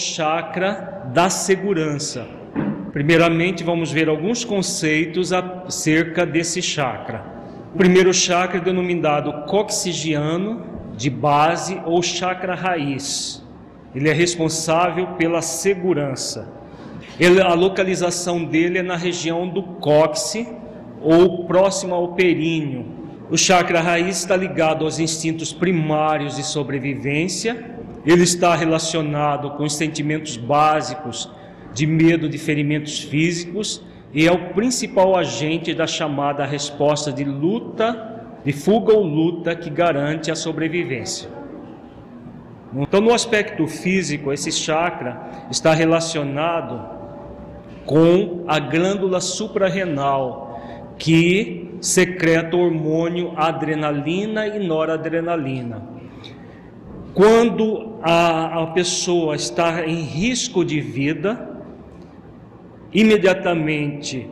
chakra da segurança. Primeiramente, vamos ver alguns conceitos acerca desse chakra. O primeiro chakra é denominado coxigiano de base ou chakra raiz. Ele é responsável pela segurança. Ele, a localização dele é na região do cóccix ou próximo ao períneo. O chakra raiz está ligado aos instintos primários de sobrevivência ele está relacionado com os sentimentos básicos de medo de ferimentos físicos e é o principal agente da chamada resposta de luta, de fuga ou luta que garante a sobrevivência. Então, no aspecto físico, esse chakra está relacionado com a glândula suprarrenal, que secreta o hormônio adrenalina e noradrenalina. Quando a, a pessoa está em risco de vida, imediatamente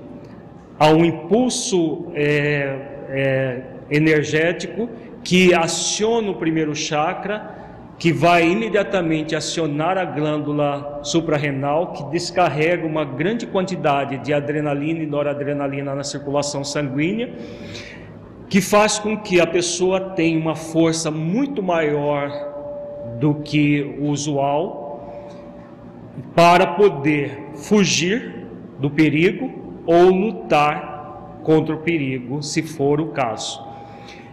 há um impulso é, é, energético que aciona o primeiro chakra, que vai imediatamente acionar a glândula suprarrenal, que descarrega uma grande quantidade de adrenalina e noradrenalina na circulação sanguínea, que faz com que a pessoa tenha uma força muito maior do que o usual para poder fugir do perigo ou lutar contra o perigo, se for o caso.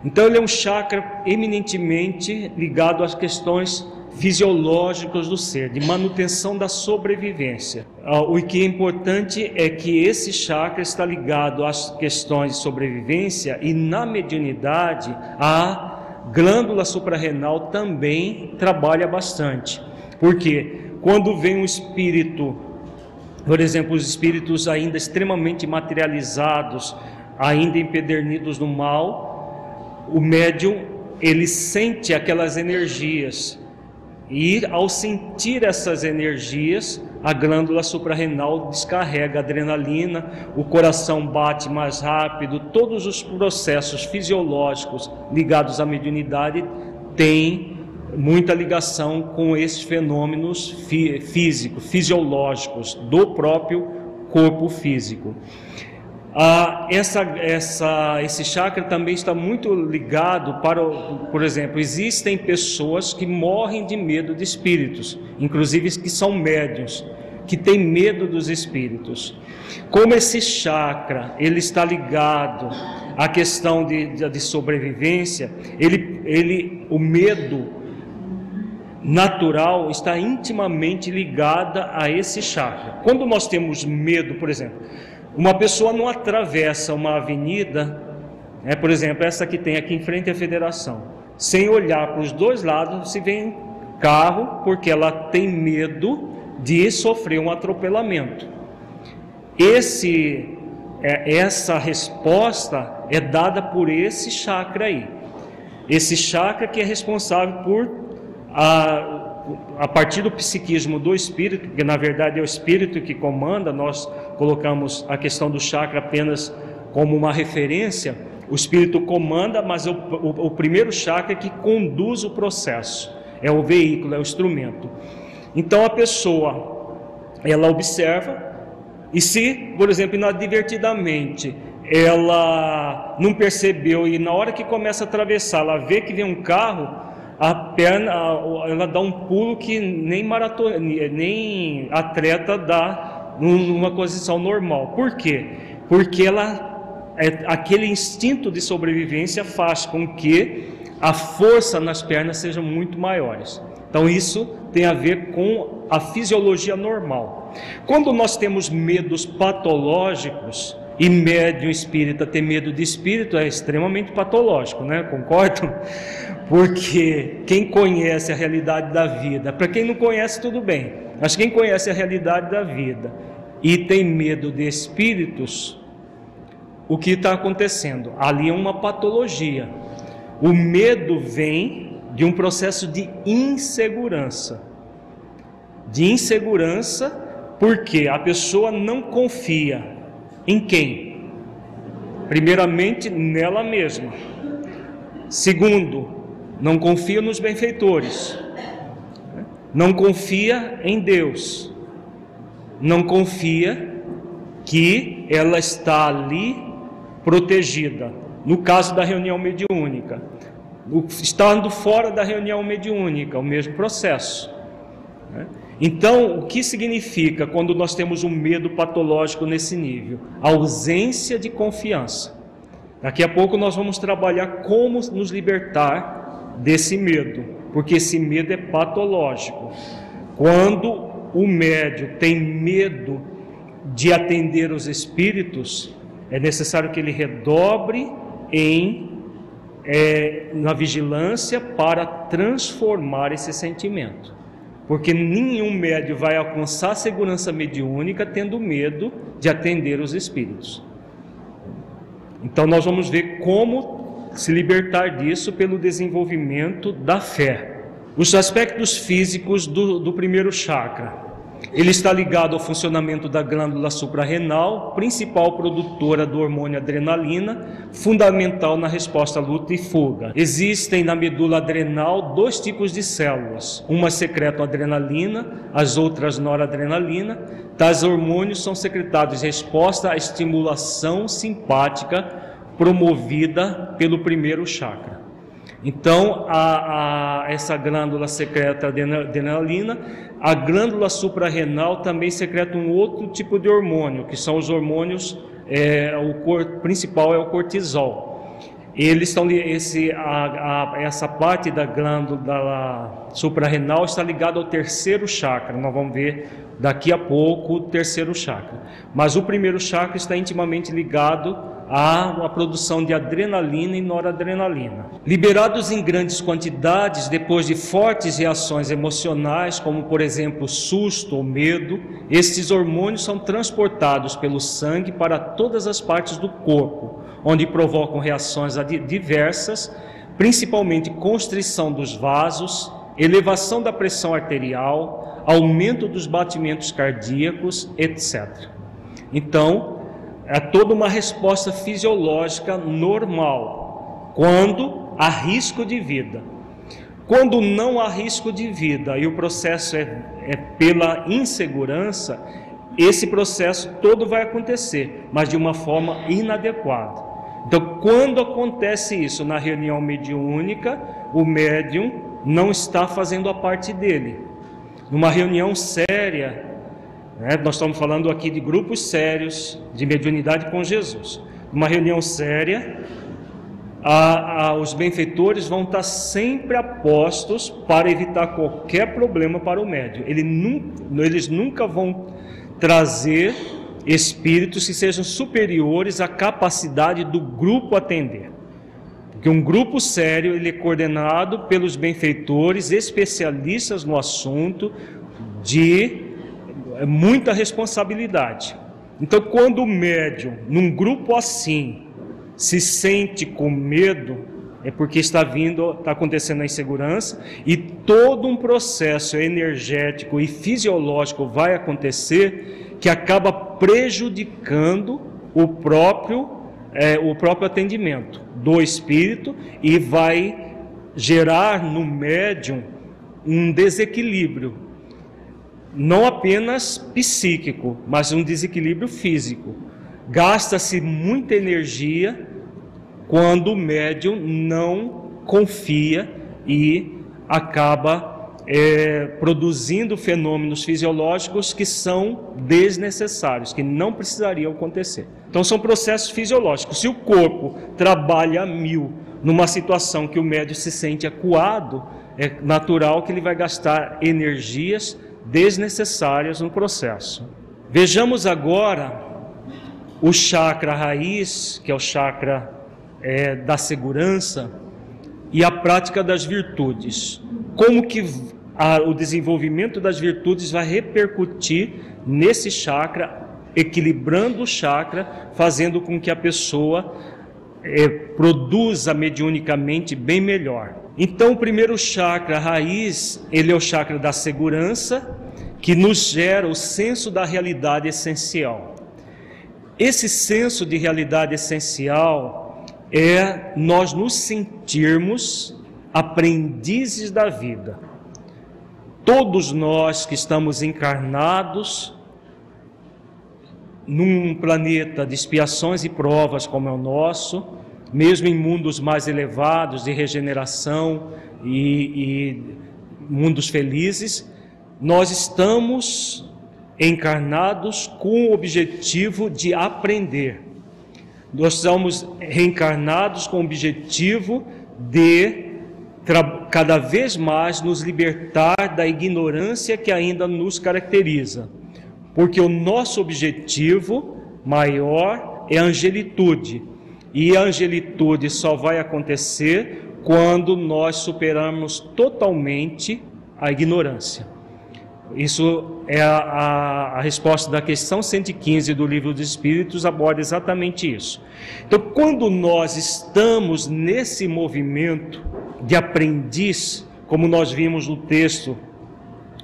Então, ele é um chakra eminentemente ligado às questões fisiológicas do ser, de manutenção da sobrevivência. Ah, o que é importante é que esse chakra está ligado às questões de sobrevivência e na mediunidade a glândula suprarrenal também trabalha bastante. Porque quando vem um espírito, por exemplo, os espíritos ainda extremamente materializados, ainda empedernidos no mal, o médium ele sente aquelas energias e ao sentir essas energias, a glândula suprarrenal descarrega adrenalina, o coração bate mais rápido, todos os processos fisiológicos ligados à mediunidade têm muita ligação com esses fenômenos fí físicos, fisiológicos do próprio corpo físico. Ah, essa, essa, esse chakra também está muito ligado para, por exemplo, existem pessoas que morrem de medo de espíritos, inclusive que são médios, que têm medo dos espíritos. Como esse chakra ele está ligado à questão de, de, de sobrevivência, ele, ele, o medo natural está intimamente ligada a esse chakra. Quando nós temos medo, por exemplo, uma pessoa não atravessa uma avenida, né, por exemplo, essa que tem aqui em frente à federação, sem olhar para os dois lados se vem carro, porque ela tem medo de sofrer um atropelamento. Esse, é, essa resposta é dada por esse chakra aí. Esse chakra que é responsável por a, a partir do psiquismo do espírito, que na verdade é o espírito que comanda, nós colocamos a questão do chakra apenas como uma referência. O espírito comanda, mas o, o, o primeiro chakra é que conduz o processo, é o veículo, é o instrumento. Então a pessoa, ela observa e se, por exemplo, inadvertidamente, ela não percebeu e na hora que começa a atravessar, ela vê que vem um carro, a perna, ela dá um pulo que nem maratona, nem atleta dá numa posição normal. Por quê? Porque ela, é, aquele instinto de sobrevivência faz com que a força nas pernas seja muito maiores. Então isso tem a ver com a fisiologia normal. Quando nós temos medos patológicos, e médium espírita ter medo de espírito é extremamente patológico, né? Concordam? Porque quem conhece a realidade da vida, para quem não conhece, tudo bem, mas quem conhece a realidade da vida e tem medo de espíritos, o que está acontecendo? Ali é uma patologia. O medo vem de um processo de insegurança. De insegurança, porque a pessoa não confia em quem? Primeiramente, nela mesma. Segundo, não confia nos benfeitores. Não confia em Deus. Não confia que ela está ali protegida. No caso da reunião mediúnica, estando fora da reunião mediúnica, o mesmo processo. Né? Então, o que significa quando nós temos um medo patológico nesse nível? A ausência de confiança. Daqui a pouco nós vamos trabalhar como nos libertar desse medo, porque esse medo é patológico. Quando o médio tem medo de atender os espíritos, é necessário que ele redobre em é, na vigilância para transformar esse sentimento. Porque nenhum médio vai alcançar a segurança mediúnica tendo medo de atender os espíritos. Então nós vamos ver como se libertar disso pelo desenvolvimento da fé. Os aspectos físicos do, do primeiro chakra. Ele está ligado ao funcionamento da glândula suprarrenal, principal produtora do hormônio adrenalina, fundamental na resposta à luta e fuga. Existem na medula adrenal dois tipos de células: uma secretam adrenalina, as outras noradrenalina. Tais hormônios são secretados em resposta à estimulação simpática promovida pelo primeiro chakra. Então, a, a, essa glândula secreta adrenalina, a glândula suprarrenal também secreta um outro tipo de hormônio, que são os hormônios, é, o cor, principal é o cortisol. Eles estão, esse, a, a, essa parte da glândula suprarrenal está ligada ao terceiro chakra. Nós vamos ver daqui a pouco o terceiro chakra. Mas o primeiro chakra está intimamente ligado há a produção de adrenalina e noradrenalina. Liberados em grandes quantidades depois de fortes reações emocionais, como por exemplo susto ou medo, estes hormônios são transportados pelo sangue para todas as partes do corpo, onde provocam reações diversas, principalmente constrição dos vasos, elevação da pressão arterial, aumento dos batimentos cardíacos, etc. Então, é toda uma resposta fisiológica normal, quando há risco de vida. Quando não há risco de vida e o processo é, é pela insegurança, esse processo todo vai acontecer, mas de uma forma inadequada. Então, quando acontece isso na reunião mediúnica, o médium não está fazendo a parte dele. Numa reunião séria, né? Nós estamos falando aqui de grupos sérios de mediunidade com Jesus. Uma reunião séria, a, a, os benfeitores vão estar sempre apostos para evitar qualquer problema para o médium. Ele eles nunca vão trazer espíritos que sejam superiores à capacidade do grupo atender. Porque um grupo sério ele é coordenado pelos benfeitores especialistas no assunto de é muita responsabilidade. Então, quando o médium, num grupo assim, se sente com medo, é porque está vindo, está acontecendo a insegurança e todo um processo energético e fisiológico vai acontecer que acaba prejudicando o próprio, é, o próprio atendimento do espírito e vai gerar no médium um desequilíbrio não apenas psíquico, mas um desequilíbrio físico. Gasta-se muita energia quando o médium não confia e acaba é, produzindo fenômenos fisiológicos que são desnecessários, que não precisariam acontecer. Então, são processos fisiológicos. Se o corpo trabalha a mil numa situação que o médium se sente acuado, é natural que ele vai gastar energias desnecessárias no processo. Vejamos agora o chakra raiz, que é o chakra é, da segurança, e a prática das virtudes. Como que a, o desenvolvimento das virtudes vai repercutir nesse chakra, equilibrando o chakra, fazendo com que a pessoa é, produza mediunicamente bem melhor. Então, o primeiro chakra raiz, ele é o chakra da segurança, que nos gera o senso da realidade essencial. Esse senso de realidade essencial é nós nos sentirmos aprendizes da vida. Todos nós que estamos encarnados num planeta de expiações e provas como é o nosso, mesmo em mundos mais elevados de regeneração e, e mundos felizes, nós estamos encarnados com o objetivo de aprender. Nós estamos reencarnados com o objetivo de cada vez mais nos libertar da ignorância que ainda nos caracteriza. Porque o nosso objetivo maior é a angelitude e angelitude só vai acontecer quando nós superarmos totalmente a ignorância. Isso é a, a, a, resposta da questão 115 do Livro dos Espíritos, aborda exatamente isso. Então, quando nós estamos nesse movimento de aprendiz, como nós vimos no texto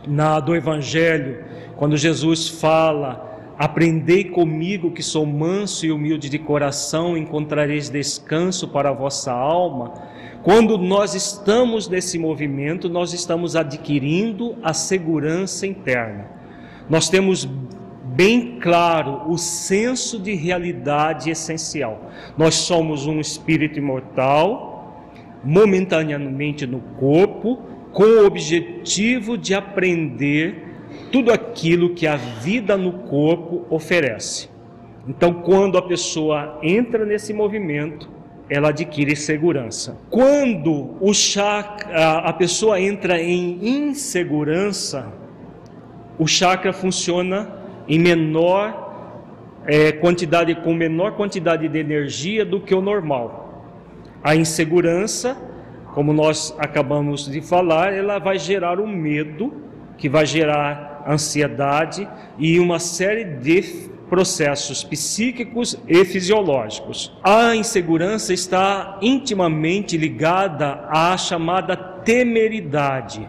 na, do Evangelho, quando Jesus fala Aprendei comigo que sou manso e humilde de coração, encontrareis descanso para a vossa alma. Quando nós estamos nesse movimento, nós estamos adquirindo a segurança interna. Nós temos bem claro o senso de realidade essencial. Nós somos um espírito imortal, momentaneamente no corpo, com o objetivo de aprender tudo aquilo que a vida no corpo oferece. Então, quando a pessoa entra nesse movimento, ela adquire segurança. Quando o chakra, a pessoa entra em insegurança, o chakra funciona em menor é, quantidade, com menor quantidade de energia do que o normal. A insegurança, como nós acabamos de falar, ela vai gerar o medo, que vai gerar ansiedade e uma série de processos psíquicos e fisiológicos. A insegurança está intimamente ligada à chamada temeridade,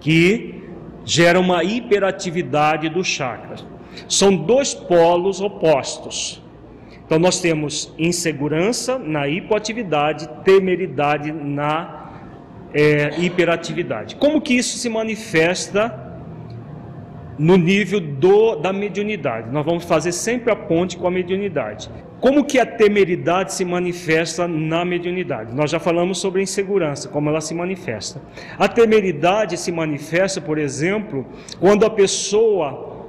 que gera uma hiperatividade do chakra. São dois polos opostos. Então nós temos insegurança na hipoatividade, temeridade na é, hiperatividade. Como que isso se manifesta no nível do, da mediunidade. Nós vamos fazer sempre a ponte com a mediunidade. Como que a temeridade se manifesta na mediunidade? Nós já falamos sobre a insegurança, como ela se manifesta. A temeridade se manifesta, por exemplo, quando a pessoa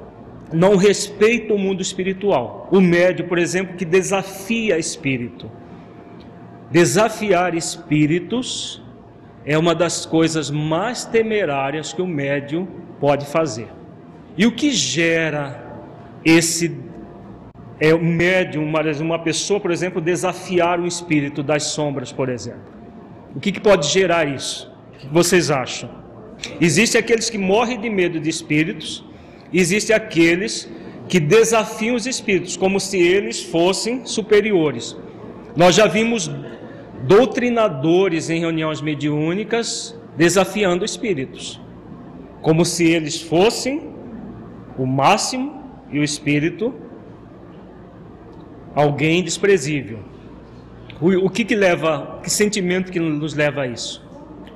não respeita o mundo espiritual. O médio, por exemplo, que desafia espírito. Desafiar espíritos é uma das coisas mais temerárias que o médium pode fazer. E o que gera esse é um médium, uma, pessoa, por exemplo, desafiar o espírito das sombras, por exemplo? O que, que pode gerar isso? O que vocês acham? Existem aqueles que morrem de medo de espíritos, existem aqueles que desafiam os espíritos, como se eles fossem superiores. Nós já vimos doutrinadores em reuniões mediúnicas desafiando espíritos, como se eles fossem o máximo e o espírito, alguém desprezível. O, que, que leva, que sentimento que nos leva a isso?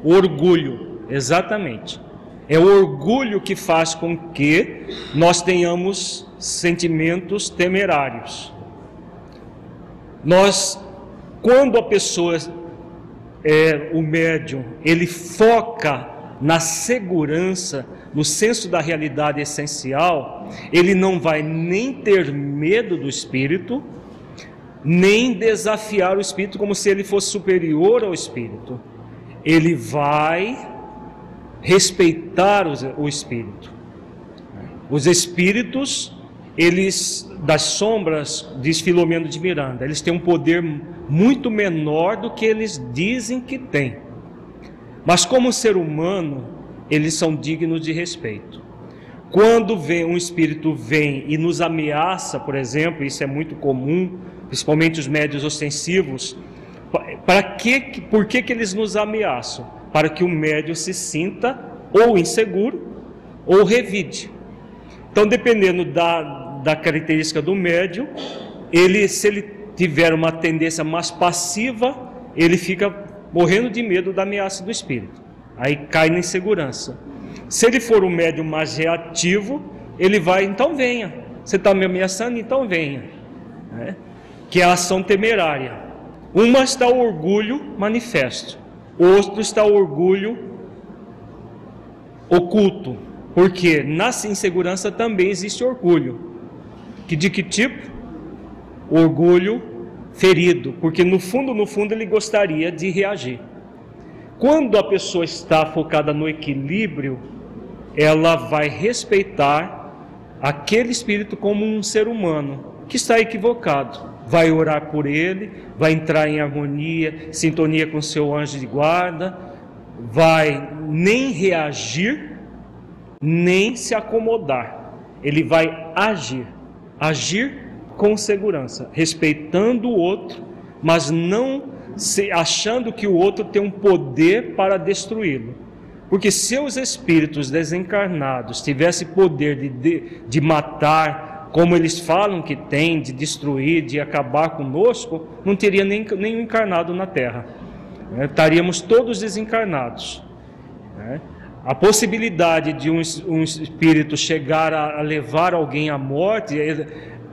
O orgulho, exatamente. É o orgulho que faz com que nós tenhamos sentimentos temerários. Nós, quando a pessoa é o médium, ele foca na segurança, no senso da realidade essencial, ele não vai nem ter medo do espírito, nem desafiar o espírito como se ele fosse superior ao espírito. Ele vai respeitar o espírito. Os espíritos, eles das sombras, diz Filomeno de Miranda, eles têm um poder muito menor do que eles dizem que têm. Mas como ser humano, eles são dignos de respeito. Quando vem um espírito vem e nos ameaça, por exemplo, isso é muito comum, principalmente os médios ostensivos, para que, por que, que eles nos ameaçam? Para que o médio se sinta ou inseguro ou revide. Então, dependendo da, da característica do médio, ele, se ele tiver uma tendência mais passiva, ele fica morrendo de medo da ameaça do espírito. Aí cai na insegurança. Se ele for um médium mais reativo, ele vai, então venha. Você está me ameaçando, então venha. Né? Que é a ação temerária. Uma está o orgulho manifesto, outro está o orgulho oculto. Porque na insegurança também existe orgulho. Que de que tipo? Orgulho ferido, porque no fundo, no fundo ele gostaria de reagir. Quando a pessoa está focada no equilíbrio, ela vai respeitar aquele espírito como um ser humano que está equivocado. Vai orar por ele, vai entrar em harmonia, sintonia com seu anjo de guarda, vai nem reagir, nem se acomodar. Ele vai agir. Agir com segurança, respeitando o outro, mas não se, achando que o outro tem um poder para destruí-lo. Porque se os espíritos desencarnados tivessem poder de, de, de matar, como eles falam que tem, de destruir, de acabar conosco, não teria nem, nenhum encarnado na Terra. Né? Estaríamos todos desencarnados. Né? A possibilidade de um, um espírito chegar a, a levar alguém à morte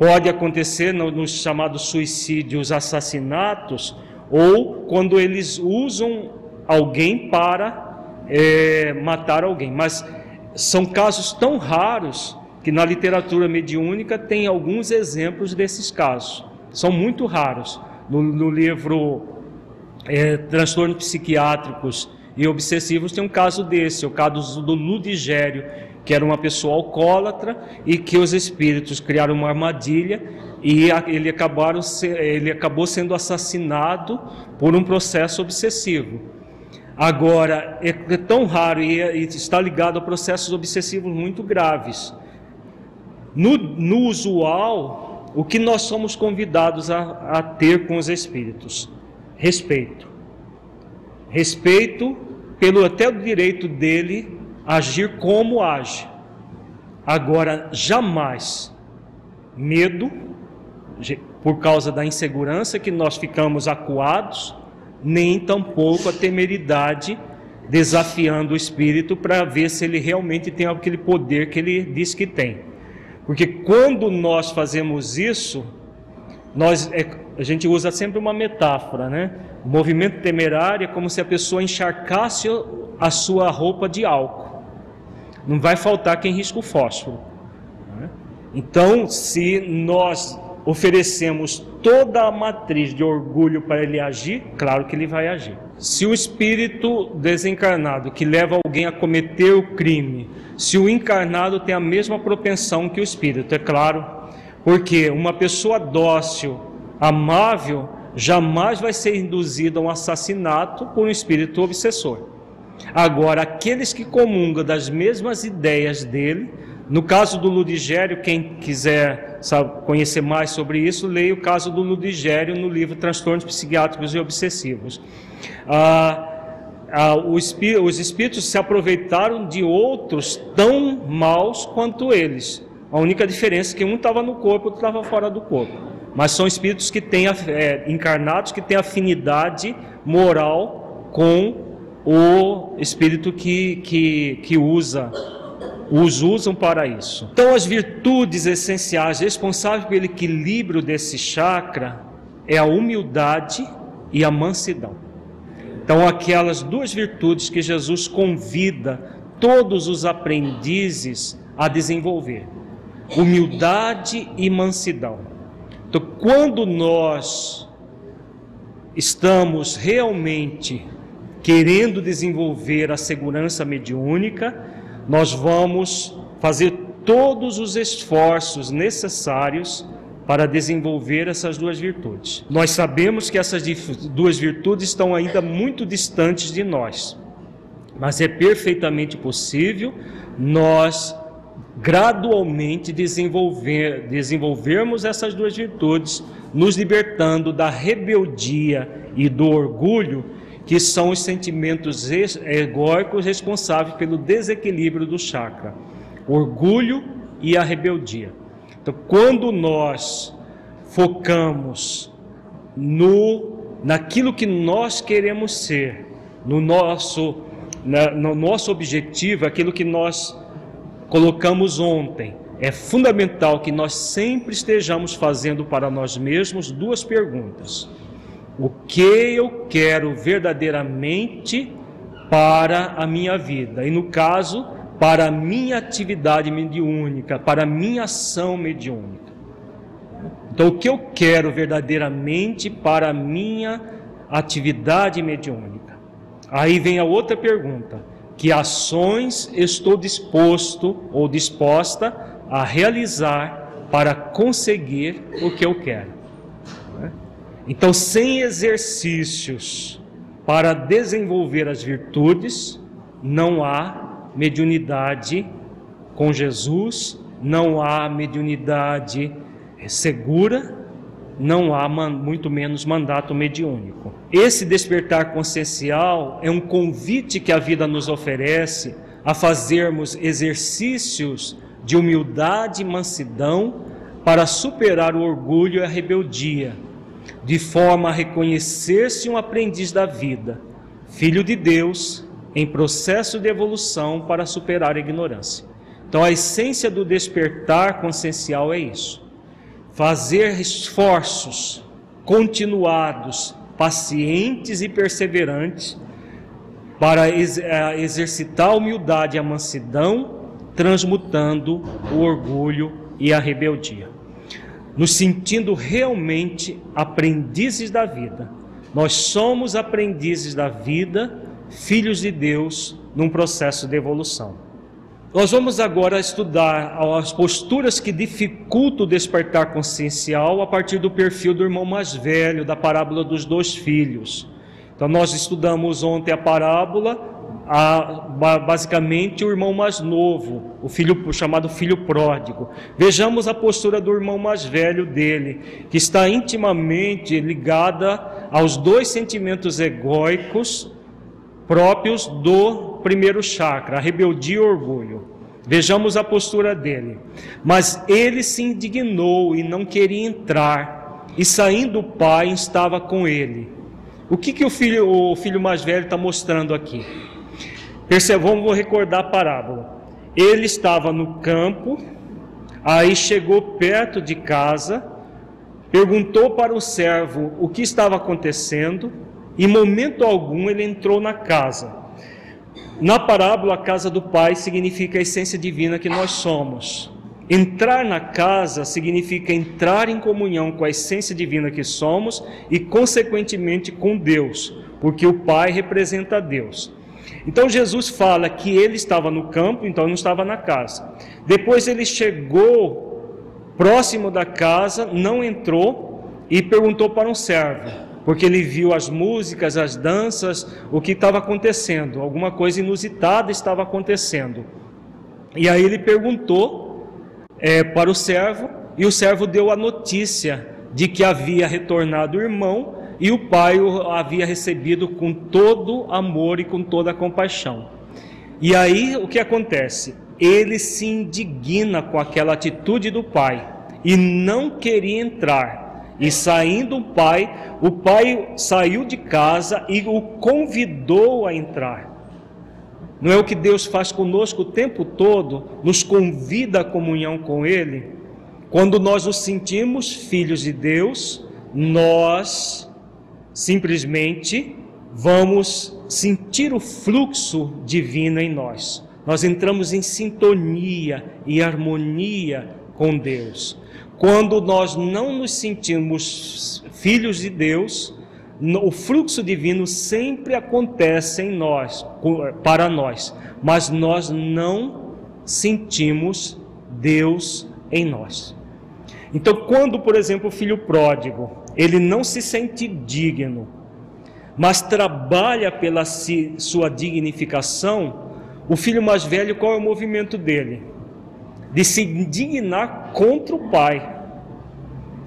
Pode acontecer nos no chamados suicídios, assassinatos, ou quando eles usam alguém para é, matar alguém. Mas são casos tão raros que na literatura mediúnica tem alguns exemplos desses casos. São muito raros. No, no livro é, Transtornos Psiquiátricos e Obsessivos tem um caso desse, o caso do Ludigério, que era uma pessoa alcoólatra e que os espíritos criaram uma armadilha e ele, acabaram, ele acabou sendo assassinado por um processo obsessivo. Agora, é, é tão raro é, e, está ligado a processos obsessivos muito graves. No, no usual, o que nós somos convidados a, a ter com os espíritos? Respeito. Respeito pelo até o direito dele agir como age. Agora, jamais medo, por causa da insegurança que nós ficamos acuados, nem tampouco a temeridade desafiando o espírito para ver se ele realmente tem aquele poder que ele diz que tem. Porque quando nós fazemos isso, nós é, a gente usa sempre uma metáfora, né? O movimento temerário é como se a pessoa encharcasse a sua roupa de álcool não vai faltar quem risca o fósforo. Né? Então, se nós oferecemos toda a matriz de orgulho para ele agir, claro que ele vai agir. Se o espírito desencarnado que leva alguém a cometer o crime, se o encarnado tem a mesma propensão que o espírito, é claro, porque uma pessoa dócil, amável, jamais vai ser induzida a um assassinato por um espírito obsessor. Agora, aqueles que comungam das mesmas ideias dele, no caso do Ludigério, quem quiser sabe, conhecer mais sobre isso, leia o caso do Ludigério no livro Transtornos Psiquiátricos e Obsessivos. Ah, ah, os espíritos se aproveitaram de outros tão maus quanto eles. A única diferença é que um estava no corpo, outro estava fora do corpo. Mas são espíritos que têm é, encarnados que têm afinidade moral com o espírito que, que, que usa, os usam para isso. Então, as virtudes essenciais responsáveis pelo equilíbrio desse chakra é a humildade e a mansidão. Então, aquelas duas virtudes que Jesus convida todos os aprendizes a desenvolver: humildade e mansidão. Então, quando nós estamos realmente querendo desenvolver a segurança mediúnica, nós vamos fazer todos os esforços necessários para desenvolver essas duas virtudes. Nós sabemos que essas duas virtudes estão ainda muito distantes de nós, mas é perfeitamente possível nós gradualmente desenvolver, desenvolvermos essas duas virtudes, nos libertando da rebeldia e do orgulho, que são os sentimentos egóicos responsáveis pelo desequilíbrio do chakra, orgulho e a rebeldia. Então, quando nós focamos no naquilo que nós queremos ser, no nosso na, no nosso objetivo, aquilo que nós colocamos ontem, é fundamental que nós sempre estejamos fazendo para nós mesmos duas perguntas: o que eu quero verdadeiramente para a minha vida? E no caso, para a minha atividade mediúnica, para a minha ação mediúnica. Então, o que eu quero verdadeiramente para a minha atividade mediúnica? Aí vem a outra pergunta: que ações estou disposto ou disposta a realizar para conseguir o que eu quero. Então, sem exercícios para desenvolver as virtudes, não há mediunidade com Jesus, não há mediunidade segura não há muito menos mandato mediúnico. Esse despertar consciencial é um convite que a vida nos oferece a fazermos exercícios de humildade e mansidão para superar o orgulho e a rebeldia, de forma a reconhecer-se um aprendiz da vida, filho de Deus, em processo de evolução para superar a ignorância. Então, a essência do despertar consciencial é isso fazer esforços continuados, pacientes e perseverantes para eh, exercitar a humildade e a mansidão, transmutando o orgulho e a rebeldia. Nos sentindo realmente aprendizes da vida. Nós somos aprendizes da vida, filhos de Deus, num processo de evolução. Nós vamos agora estudar as posturas que dificultam o despertar consciencial a partir do perfil do irmão mais velho, da parábola dos dois filhos. Então, nós estudamos ontem a parábola, a, basicamente o irmão mais novo, o filho chamado filho pródigo. Vejamos a postura do irmão mais velho dele, que está intimamente ligada aos dois sentimentos egóicos próprios do primeiro chakra, a rebeldia e o orgulho. Vejamos a postura dele. Mas ele se indignou e não queria entrar, e saindo o pai estava com ele. O que, que o, filho, o filho mais velho está mostrando aqui? Percebam, vamos recordar a parábola. Ele estava no campo, aí chegou perto de casa, perguntou para o servo o que estava acontecendo, em momento algum ele entrou na casa. Na parábola, a casa do Pai significa a essência divina que nós somos. Entrar na casa significa entrar em comunhão com a essência divina que somos e, consequentemente, com Deus, porque o Pai representa Deus. Então Jesus fala que ele estava no campo, então não estava na casa. Depois ele chegou próximo da casa, não entrou e perguntou para um servo: porque ele viu as músicas, as danças, o que estava acontecendo, alguma coisa inusitada estava acontecendo. E aí ele perguntou é, para o servo, e o servo deu a notícia de que havia retornado o irmão e o pai o havia recebido com todo amor e com toda compaixão. E aí o que acontece? Ele se indigna com aquela atitude do pai e não queria entrar E saindo o pai, o pai saiu de casa e o convidou a entrar. Não é o que Deus faz conosco o tempo todo, nos convida à comunhão com Ele? Quando nós nos sentimos filhos de Deus, nós simplesmente vamos sentir o fluxo divino em nós. Nós entramos em sintonia e harmonia com Deus. Quando nós não nos sentimos filhos de Deus, o fluxo divino sempre acontece em nós, para nós, mas nós não sentimos Deus em nós. Então, quando, por exemplo, o filho pródigo, ele não se sente digno, mas trabalha pela sua dignificação, o filho mais velho, qual é o movimento dele? De se indignar contra o pai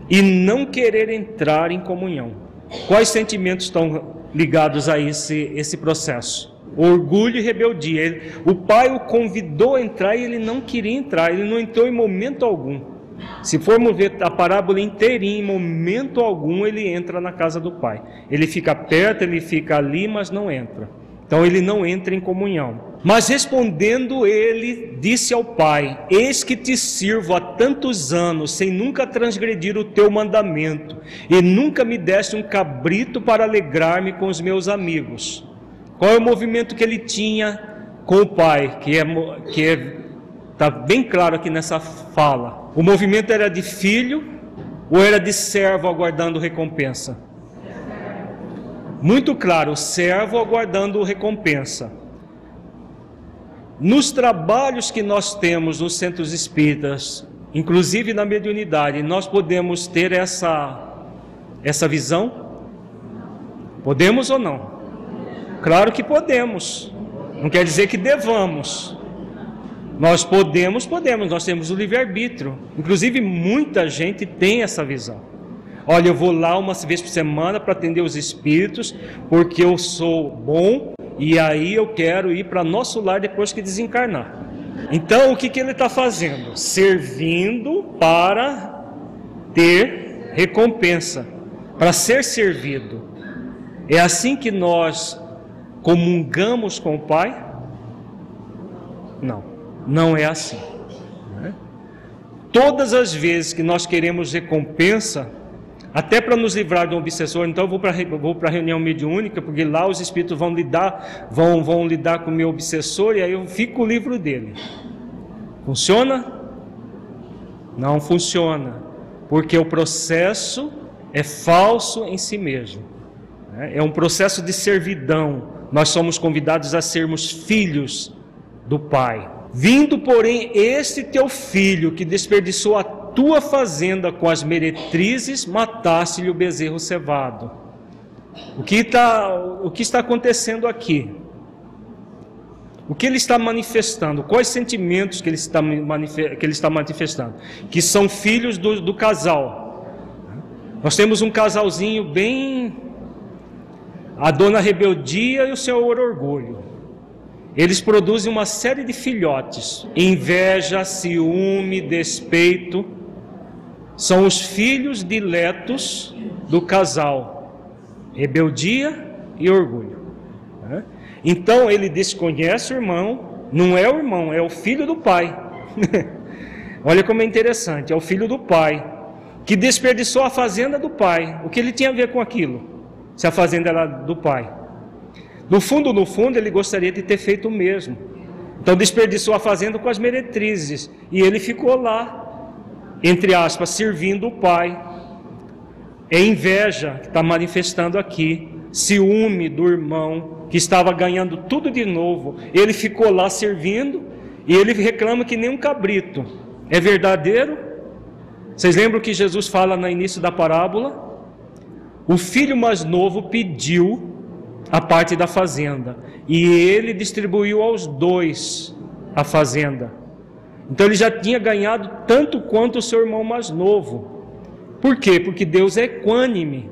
e não querer entrar em comunhão. Quais sentimentos estão ligados a esse, esse processo? Orgulho e rebeldia. Ele, o pai o convidou a entrar e ele não queria entrar, ele não entrou em momento algum. Se formos ver a parábola inteirinha, em momento algum ele entra na casa do pai. Ele fica perto, ele fica ali, mas não entra. Então ele não entra em comunhão. Mas respondendo ele, disse ao pai: Eis que te sirvo há tantos anos, sem nunca transgredir o teu mandamento, e nunca me deste um cabrito para alegrar-me com os meus amigos. Qual é o movimento que ele tinha com o pai? Que é que é, tá bem claro aqui nessa fala. O movimento era de filho ou era de servo aguardando recompensa? Muito claro, servo aguardando recompensa. Nos trabalhos que nós temos nos centros espíritas, inclusive na mediunidade, nós podemos ter essa, essa visão? Podemos ou não? Claro que podemos. Não quer dizer que devamos. Nós podemos, podemos, nós temos o livre-arbítrio. Inclusive, muita gente tem essa visão. Olha, eu vou lá uma vez por semana para atender os espíritos, porque eu sou bom e aí eu quero ir para nosso lar depois que desencarnar. Então, o que, que ele está fazendo? Servindo para ter recompensa, para ser servido. É assim que nós comungamos com o Pai? Não, não é assim. Né? Todas as vezes que nós queremos recompensa, até para nos livrar de um obsessor, então eu vou para vou a reunião mediúnica, porque lá os espíritos vão lidar, vão, vão lidar com o meu obsessor, e aí eu fico o livro dele. Funciona? Não funciona, porque o processo é falso em si mesmo. Né? É um processo de servidão. Nós somos convidados a sermos filhos do Pai. Vindo, porém, este teu filho que desperdiçou a tua fazenda com as meretrizes, mataste-lhe o bezerro cevado. O que, tá, o que está acontecendo aqui? O que ele está manifestando? Quais sentimentos que ele está, que ele está manifestando? Que são filhos do, do casal. Nós temos um casalzinho bem. A dona rebeldia e o senhor orgulho. Eles produzem uma série de filhotes: inveja, ciúme, despeito são os filhos diletos do casal, rebeldia e orgulho. Né? Então ele desconhece o irmão, não é o irmão, é o filho do pai. Olha como é interessante, é o filho do pai que desperdiçou a fazenda do pai. O que ele tinha a ver com aquilo? Se a fazenda era do pai. No fundo, no fundo, ele gostaria de ter feito o mesmo. Então desperdiçou a fazenda com as meretrizes e ele ficou lá entre aspas, servindo o pai. É inveja que está manifestando aqui, ciúme do irmão que estava ganhando tudo de novo. Ele ficou lá servindo e ele reclama que nem um cabrito. É verdadeiro? Vocês lembram que Jesus fala no início da parábola? O filho mais novo pediu a parte da fazenda e ele distribuiu aos dois a fazenda. Então ele já tinha ganhado tanto quanto o seu irmão mais novo. Por quê? Porque Deus é equânime.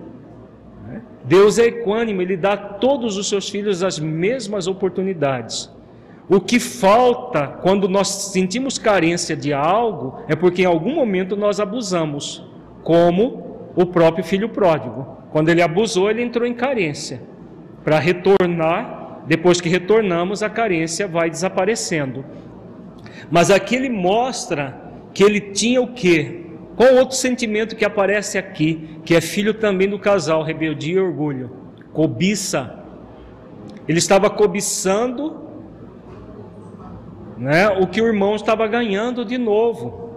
Deus é equânime, Ele dá a todos os seus filhos as mesmas oportunidades. O que falta quando nós sentimos carência de algo é porque em algum momento nós abusamos, como o próprio filho pródigo. Quando ele abusou, ele entrou em carência. Para retornar, depois que retornamos, a carência vai desaparecendo. Mas aqui ele mostra que ele tinha o quê? Qual outro sentimento que aparece aqui, que é filho também do casal, rebeldia e orgulho? Cobiça. Ele estava cobiçando né, o que o irmão estava ganhando de novo.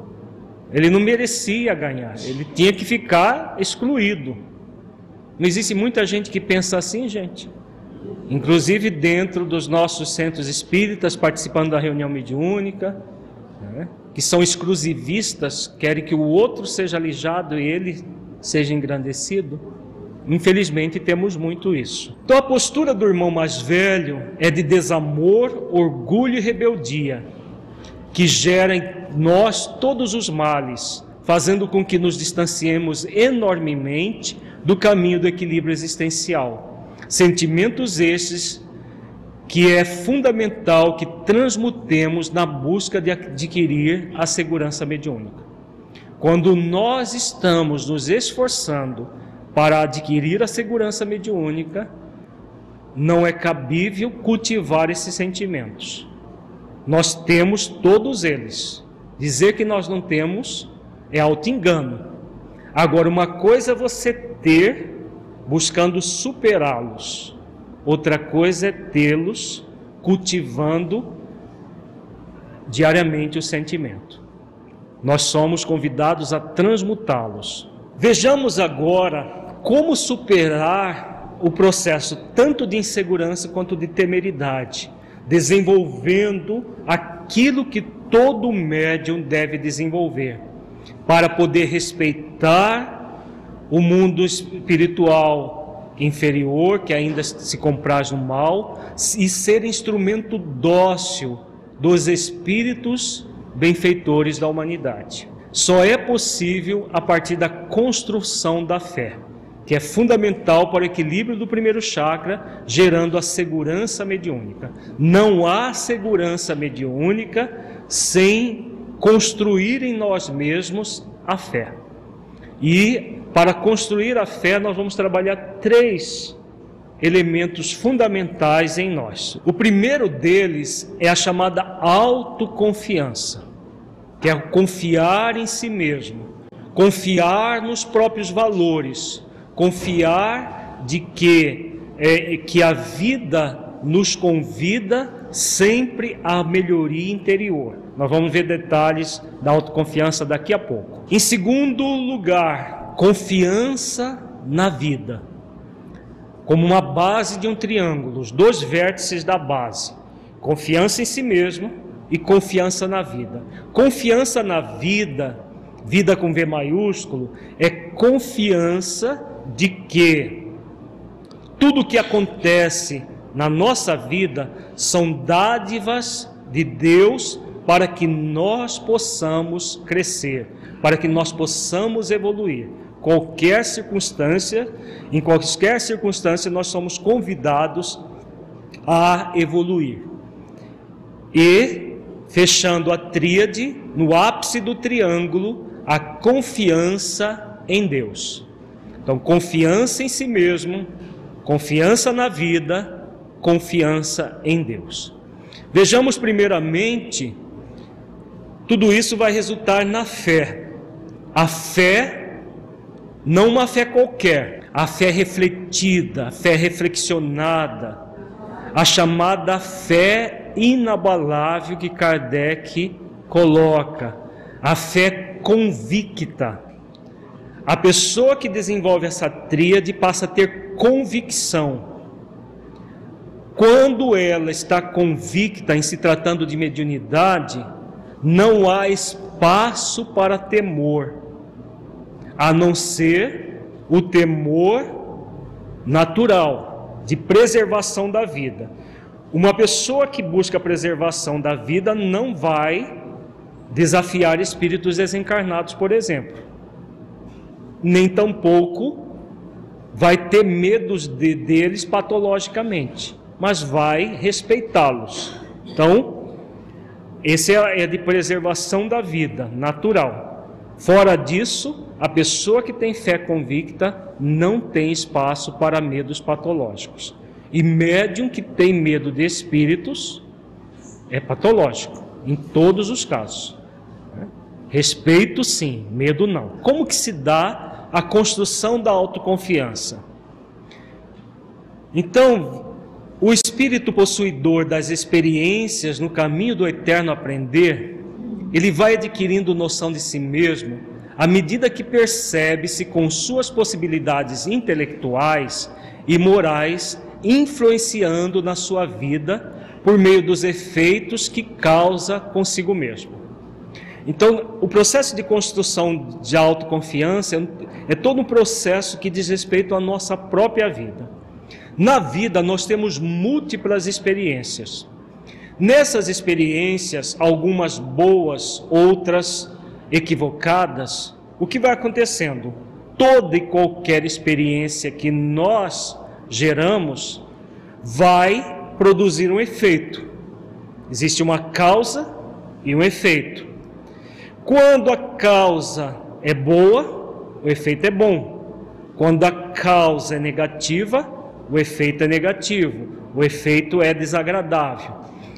Ele não merecia ganhar, ele tinha que ficar excluído. Não existe muita gente que pensa assim, gente. Inclusive dentro dos nossos centros espíritas, participando da reunião mediúnica, né, que são exclusivistas, querem que o outro seja alijado e ele seja engrandecido. Infelizmente temos muito isso. Então a postura do irmão mais velho é de desamor, orgulho e rebeldia que gera em nós todos os males, fazendo com que nos distanciemos enormemente do caminho do equilíbrio existencial. Sentimentos estes que é fundamental que transmutemos na busca de adquirir a segurança mediúnica. Quando nós estamos nos esforçando para adquirir a segurança mediúnica, não é cabível cultivar esses sentimentos. Nós temos todos eles. Dizer que nós não temos é auto-engano. Agora, uma coisa é você ter buscando superá-los, outra coisa é tê-los cultivando diariamente o sentimento. Nós somos convidados a transmutá-los. Vejamos agora como superar o processo tanto de insegurança quanto de temeridade desenvolvendo aquilo que todo médium deve desenvolver, para poder respeitar o mundo espiritual inferior, que ainda se compraz no mal, e ser instrumento dócil dos espíritos benfeitores da humanidade. Só é possível a partir da construção da fé que é fundamental para o equilíbrio do primeiro chakra, gerando a segurança mediúnica. Não há segurança mediúnica sem construir em nós mesmos a fé. E para construir a fé, nós vamos trabalhar três elementos fundamentais em nós. O primeiro deles é a chamada autoconfiança, que é confiar em si mesmo, confiar nos próprios valores, confiar de que, é, que a vida nos convida sempre à melhoria interior. Nós vamos ver detalhes da autoconfiança daqui a pouco. Em segundo lugar, confiança na vida. Como uma base de um triângulo, os dois vértices da base. Confiança em si mesmo e confiança na vida. Confiança na vida, vida com V maiúsculo, é confiança de que tudo o que acontece na nossa vida são dádivas de Deus para que nós possamos crescer, para que nós possamos evoluir. Qualquer circunstância, em qualquer circunstância, nós somos convidados a evoluir. E, fechando a tríade, no ápice do triângulo, a confiança em Deus. Então, confiança em si mesmo, confiança na vida, confiança em Deus. Vejamos primeiramente, tudo isso vai resultar na fé. A fé, não uma fé qualquer, a fé refletida, a fé reflexionada, a chamada fé inabalável que Kardec coloca, a fé convicta. A pessoa que desenvolve essa tríade passa a ter convicção. Quando ela está convicta em se tratando de mediunidade, não há espaço para temor, a não ser o temor natural, de preservação da vida. Uma pessoa que busca a preservação da vida não vai desafiar espíritos desencarnados, por exemplo nem tampouco vai ter medos de, deles patologicamente, mas vai respeitá-los. Então, esse é, é de preservação da vida natural. Fora disso, a pessoa que tem fé convicta não tem espaço para medos patológicos. E médium que tem medo de espíritos é patológico, em todos os casos. Respeito sim, medo não. Como que se dá a construção da autoconfiança? Então, espírito possuidor das experiências no caminho do eterno aprender, ele vai adquirindo noção de si mesmo à medida que percebe-se com suas possibilidades intelectuais e morais influenciando na sua vida por meio dos efeitos que causa consigo mesmo. Então, o processo de construção de autoconfiança é todo um processo que diz respeito à nossa própria vida. Na vida, nós temos múltiplas experiências. Nessas experiências, algumas boas, outras equivocadas, o que vai acontecendo? Toda e qualquer experiência que nós geramos vai produzir um efeito. Existe uma causa e um efeito. Quando a causa é boa, o efeito é bom. Quando a causa é negativa, o efeito é negativo, o efeito é desagradável.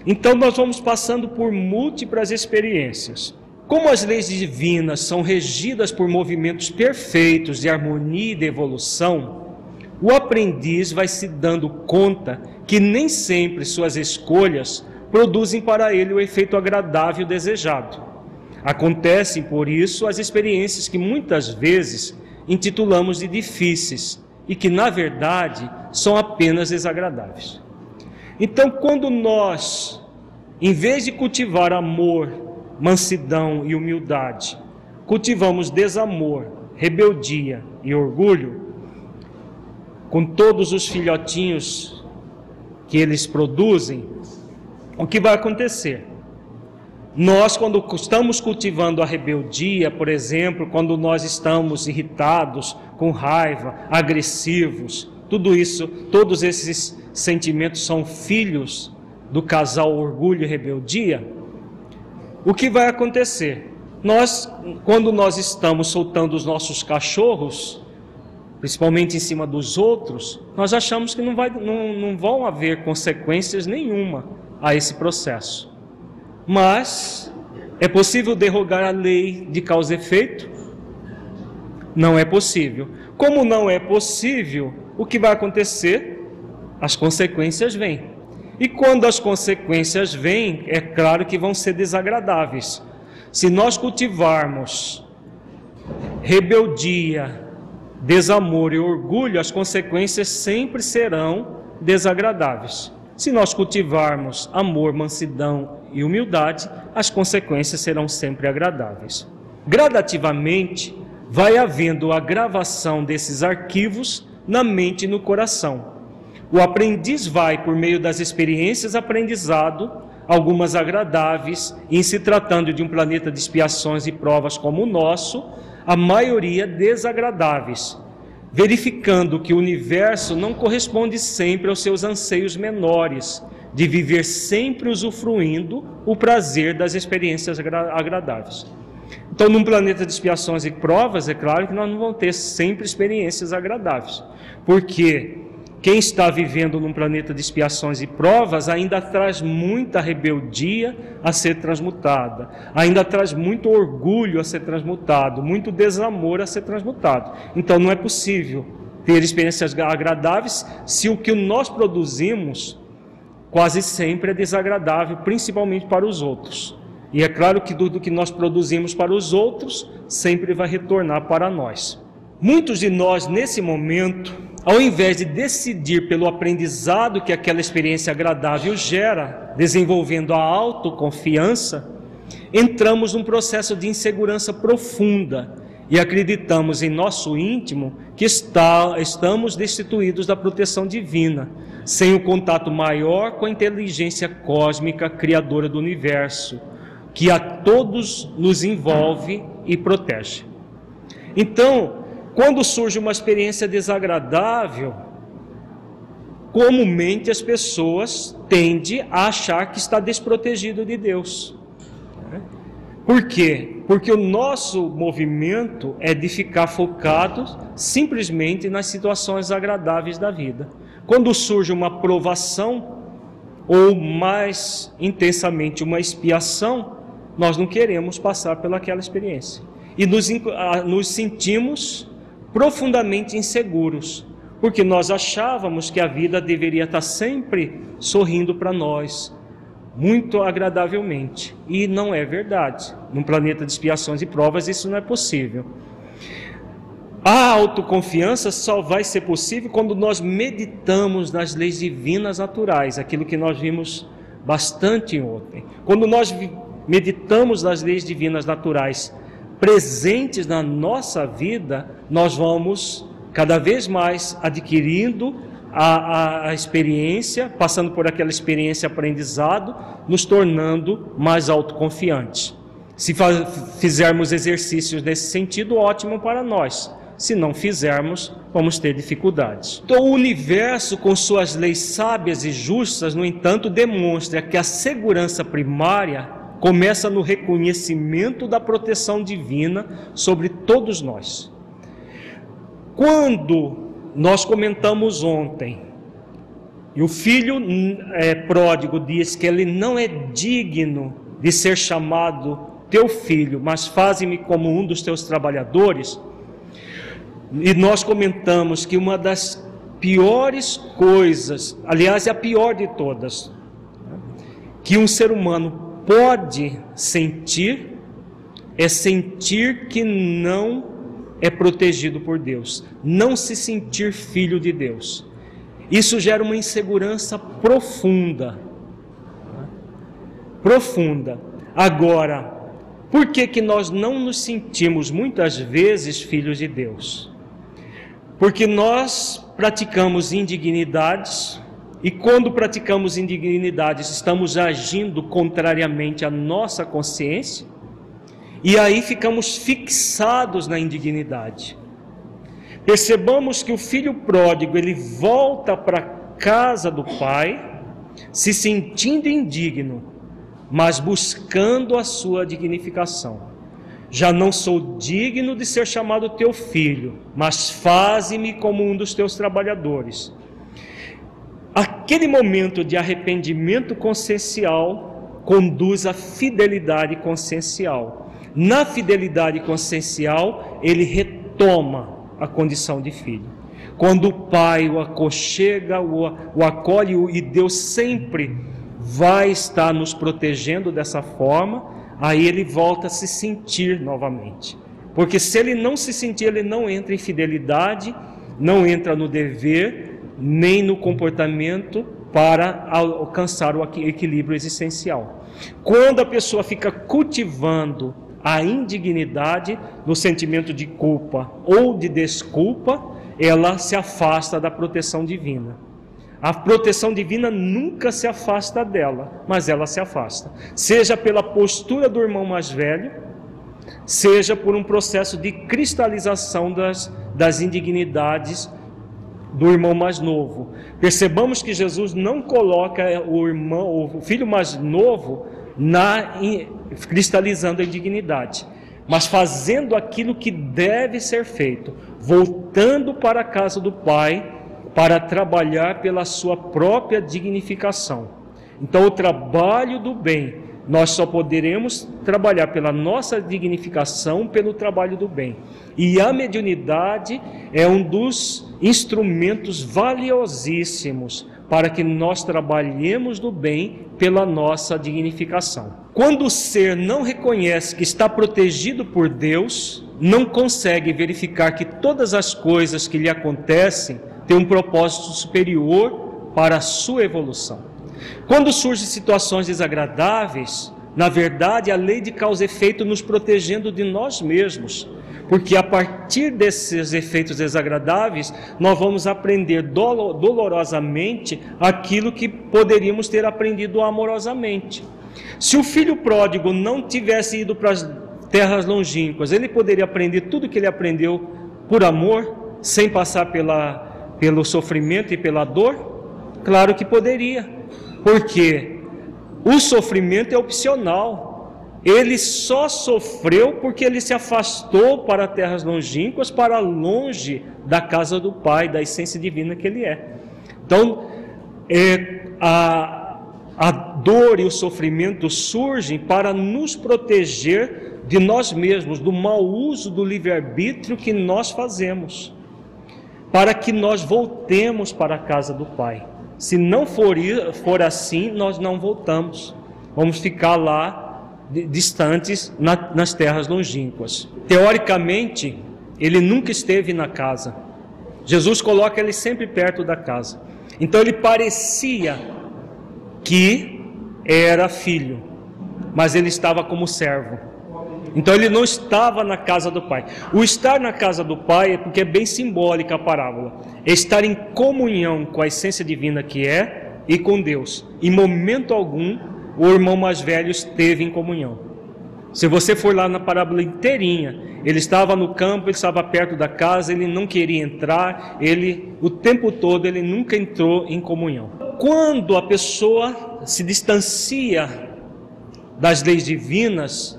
Então nós vamos passando por múltiplas experiências. Como as leis divinas são regidas por movimentos perfeitos de harmonia e de evolução, o aprendiz vai se dando conta que nem sempre suas escolhas produzem para ele o efeito agradável desejado. Acontecem, por isso, as experiências que muitas vezes intitulamos de difíceis e que, na verdade, são apenas desagradáveis. Então, quando nós, em vez de cultivar amor, mansidão e humildade, cultivamos desamor, rebeldia e orgulho, com todos os filhotinhos que eles produzem, o que vai acontecer? Nós, quando estamos cultivando a rebeldia, por exemplo, quando nós estamos irritados, com raiva, agressivos, tudo isso, todos esses sentimentos são filhos do casal orgulho e rebeldia. O que vai acontecer? Nós, quando nós estamos soltando os nossos cachorros, principalmente em cima dos outros, nós achamos que não, vai, não, não vão haver consequências nenhuma a esse processo. Mas é possível derrogar a lei de causa e efeito? Não é possível. Como não é possível, o que vai acontecer? As consequências vêm. E quando as consequências vêm, é claro que vão ser desagradáveis. Se nós cultivarmos rebeldia, desamor e orgulho, as consequências sempre serão desagradáveis. Se nós cultivarmos amor, mansidão e humildade, as consequências serão sempre agradáveis. Gradativamente, vai havendo a gravação desses arquivos na mente e no coração. O aprendiz vai, por meio das experiências aprendizado, algumas agradáveis, em se tratando de um planeta de expiações e provas como o nosso, a maioria desagradáveis, verificando que o universo não corresponde sempre aos seus anseios menores, de viver sempre usufruindo o prazer das experiências agradáveis. Então, num planeta de expiações e provas, é claro que nós não vamos ter sempre experiências agradáveis, porque quem está vivendo num planeta de expiações e provas ainda traz muita rebeldia a ser transmutada, ainda traz muito orgulho a ser transmutado, muito desamor a ser transmutado. Então não é possível ter experiências agradáveis se o que nós produzimos quase sempre é desagradável, principalmente para os outros. E é claro que tudo que nós produzimos para os outros sempre vai retornar para nós. Muitos de nós, nesse momento, ao invés de decidir pelo aprendizado que aquela experiência agradável gera, desenvolvendo a autoconfiança, entramos num processo de insegurança profunda e acreditamos em nosso íntimo que está, estamos destituídos da proteção divina, sem o contato maior com a inteligência cósmica criadora do universo, que a todos nos envolve e protege. Então, quando surge uma experiência desagradável, comumente as pessoas tendem a achar que está desprotegido de Deus. Por quê? Porque o nosso movimento é de ficar focado simplesmente nas situações agradáveis da vida. Quando surge uma provação, ou mais intensamente uma expiação, nós não queremos passar pelaquela experiência. E nos, nos sentimos profundamente inseguros, porque nós achávamos que a vida deveria estar sempre sorrindo para nós, muito agradavelmente. E não é verdade. Num planeta de expiações e provas, isso não é possível. A autoconfiança só vai ser possível quando nós meditamos nas leis divinas naturais, aquilo que nós vimos bastante ontem. Quando nós meditamos nas leis divinas naturais presentes na nossa vida, nós vamos cada vez mais adquirindo a, a, a, experiência, passando por aquela experiência aprendizado, nos tornando mais autoconfiantes. Se fizermos exercícios nesse sentido, ótimo para nós. Se não fizermos, vamos ter dificuldades. Então, o universo, com suas leis sábias e justas, no entanto, demonstra que a segurança primária começa no reconhecimento da proteção divina sobre todos nós. Quando nós comentamos ontem, e o filho é, pródigo diz que ele não é digno de ser chamado teu filho, mas faze-me como um dos teus trabalhadores. E nós comentamos que uma das piores coisas, aliás, é a pior de todas, que um ser humano pode sentir é sentir que não é protegido por Deus, não se sentir filho de Deus. Isso gera uma insegurança profunda. Profunda. Agora, por que, que nós não nos sentimos muitas vezes filhos de Deus? Porque nós praticamos indignidades, e quando praticamos indignidades, estamos agindo contrariamente à nossa consciência, e aí ficamos fixados na indignidade. Percebamos que o filho pródigo, ele volta para casa do pai, se sentindo indigno, mas buscando a sua dignificação. Já não sou digno de ser chamado teu filho, mas faze-me como um dos teus trabalhadores. Aquele momento de arrependimento consciencial conduz à fidelidade consciencial na fidelidade consciencial, ele retoma a condição de filho. Quando o pai o aconchega, o, o acolhe, e Deus sempre vai estar nos protegendo dessa forma, aí ele volta a se sentir novamente. Porque se ele não se sentir, ele não entra em fidelidade, não entra no dever, nem no comportamento para alcançar o equilíbrio existencial. Quando a pessoa fica cultivando a indignidade no sentimento de culpa ou de desculpa, ela se afasta da proteção divina. A proteção divina nunca se afasta dela, mas ela se afasta. Seja pela postura do irmão mais velho, seja por um processo de cristalização das, das indignidades do irmão mais novo. Percebamos que Jesus não coloca o irmão, o filho mais novo na cristalizando a indignidade, mas fazendo aquilo que deve ser feito, voltando para a casa do Pai para trabalhar pela sua própria dignificação. Então, o trabalho do bem, nós só poderemos trabalhar pela nossa dignificação, pelo trabalho do bem. E a mediunidade é um dos instrumentos valiosíssimos para que nós trabalhemos do bem pela nossa dignificação. Quando o ser não reconhece que está protegido por Deus, não consegue verificar que todas as coisas que lhe acontecem têm um propósito superior para a sua evolução. Quando surgem situações desagradáveis, na verdade, a lei de causa e efeito nos protegendo de nós mesmos, porque a partir desses efeitos desagradáveis, nós vamos aprender dolorosamente aquilo que poderíamos ter aprendido amorosamente. Se o filho pródigo não tivesse ido para as terras longínquas, ele poderia aprender tudo que ele aprendeu por amor, sem passar pela, pelo sofrimento e pela dor? Claro que poderia, porque o sofrimento é opcional ele só sofreu porque ele se afastou para terras longínquas, para longe da casa do Pai, da essência divina que ele é. Então, é, a, a dor e o sofrimento surgem para nos proteger de nós mesmos, do mau uso do livre-arbítrio que nós fazemos, para que nós voltemos para a casa do Pai. Se não for, for assim, nós não voltamos. Vamos ficar lá distantes na, nas terras longínquas. Teoricamente, ele nunca esteve na casa. Jesus coloca ele sempre perto da casa. Então ele parecia que era filho, mas ele estava como servo. Então ele não estava na casa do Pai. O estar na casa do Pai é porque é bem simbólica a parábola. É estar em comunhão com a essência divina que é e com Deus. Em momento algum o irmão mais velho esteve em comunhão. Se você for lá na parábola inteirinha, ele estava no campo, ele estava perto da casa, ele não queria entrar, ele o tempo todo ele nunca entrou em comunhão. Quando a pessoa se distancia das leis divinas,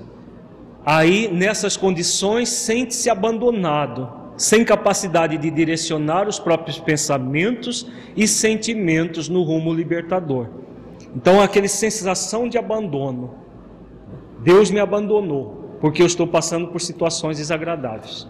aí nessas condições sente-se abandonado, sem capacidade de direcionar os próprios pensamentos e sentimentos no rumo libertador. Então, aquela sensação de abandono. Deus me abandonou porque eu estou passando por situações desagradáveis.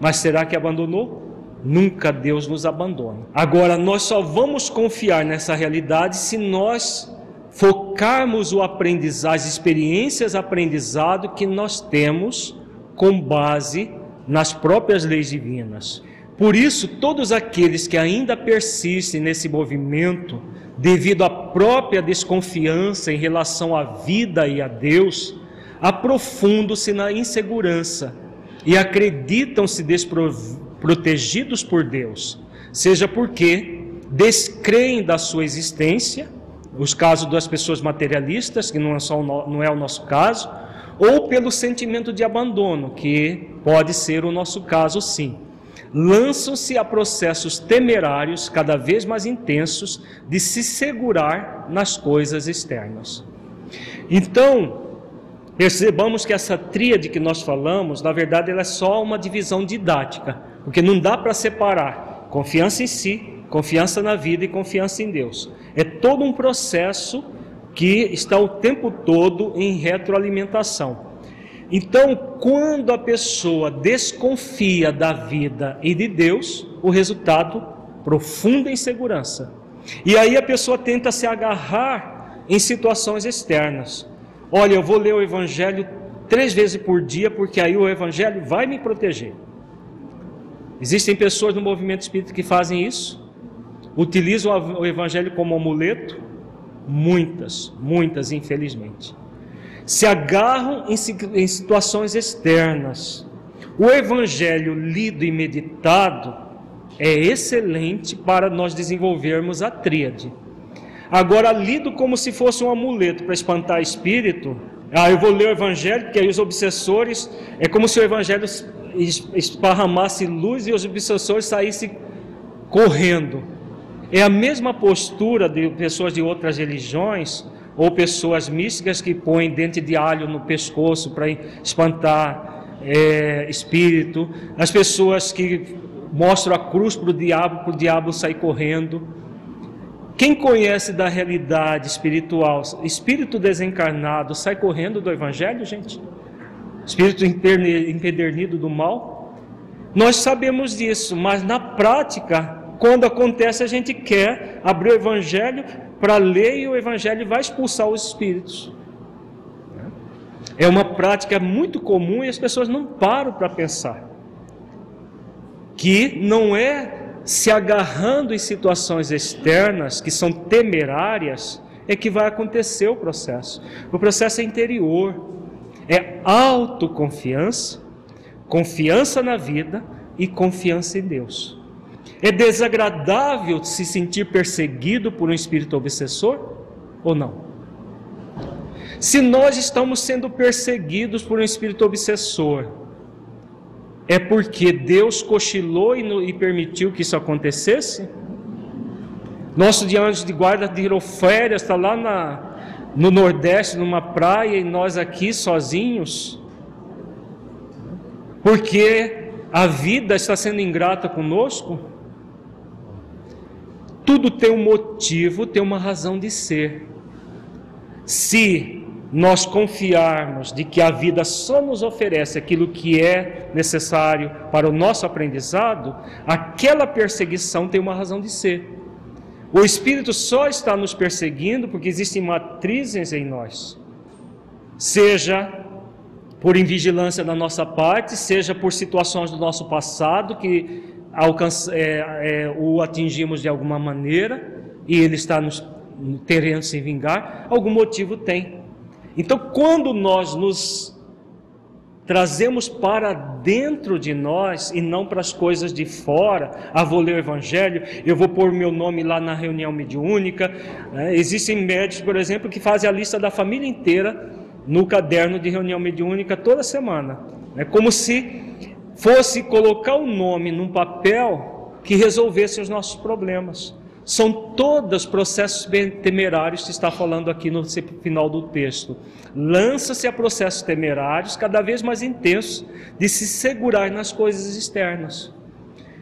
Mas será que abandonou? Nunca Deus nos abandona. Agora, nós só vamos confiar nessa realidade se nós focarmos o aprendizado, as experiências aprendizado que nós temos com base nas próprias leis divinas. Por isso, todos aqueles que ainda persistem nesse movimento devido à própria desconfiança em relação à vida e a Deus, aprofundam-se na insegurança e acreditam-se desprotegidos por Deus, seja porque descreem da sua existência, os casos das pessoas materialistas, que não é, só não é o nosso caso, ou pelo sentimento de abandono, que pode ser o nosso caso sim lançam-se a processos temerários cada vez mais intensos de se segurar nas coisas externas. Então, percebamos que essa tríade que nós falamos, na verdade, ela é só uma divisão didática, porque não dá para separar confiança em si, confiança na vida e confiança em Deus. É todo um processo que está o tempo todo em retroalimentação. Então, quando a pessoa desconfia da vida e de Deus, o resultado profunda insegurança. E aí a pessoa tenta se agarrar em situações externas. Olha, eu vou ler o evangelho três vezes por dia, porque aí o evangelho vai me proteger. Existem pessoas no movimento espírita que fazem isso, utilizam o evangelho como amuleto, muitas, muitas, infelizmente se agarram em, situações externas. O evangelho lido e meditado é excelente para nós desenvolvermos a tríade. Agora, lido como se fosse um amuleto para espantar espírito, ah, eu vou ler o evangelho, porque aí os obsessores, é como se o evangelho esparramasse luz e os obsessores saíssem correndo. É a mesma postura de pessoas de outras religiões ou pessoas místicas que põem dente de alho no pescoço para espantar é, espírito, as pessoas que mostram a cruz para o diabo, para o diabo sair correndo. Quem conhece da realidade espiritual, espírito desencarnado, sai correndo do Evangelho, gente? Espírito empedernido do mal? Nós sabemos disso, mas na prática, quando acontece, a gente quer abrir o Evangelho para ler e o Evangelho vai expulsar os espíritos. É uma prática muito comum e as pessoas não param para pensar. Que não é se agarrando em situações externas que são temerárias é que vai acontecer o processo. O processo é interior, é autoconfiança, confiança na vida e confiança em Deus. É desagradável se sentir perseguido por um espírito obsessor ou não? Se nós estamos sendo perseguidos por um espírito obsessor, é porque Deus cochilou e, permitiu que isso acontecesse? Nosso de anjo de guarda tirou férias, está lá na, no Nordeste, numa praia, e nós aqui sozinhos, porque a vida está sendo ingrata conosco. Tudo tem um motivo, tem uma razão de ser. Se nós confiarmos de que a vida só nos oferece aquilo que é necessário para o nosso aprendizado, aquela perseguição tem uma razão de ser. O Espírito só está nos perseguindo porque existem matrizes em nós, seja por invigilância da nossa parte, seja por situações do nosso passado que alcança, é, é, o atingimos de alguma maneira e ele está nos querendo se vingar, algum motivo tem. Então, quando nós nos trazemos para dentro de nós e não para as coisas de fora. Ah, vou ler o Evangelho, eu vou pôr meu nome lá na reunião mediúnica. É, existem médicos, por exemplo, que fazem a lista da família inteira no caderno de reunião mediúnica toda semana. É como se fosse colocar o nome num papel que resolvesse os nossos problemas. São todos processos temerários que está falando aqui no final do texto. Lança-se a processos temerários cada vez mais intensos de se segurar nas coisas externas.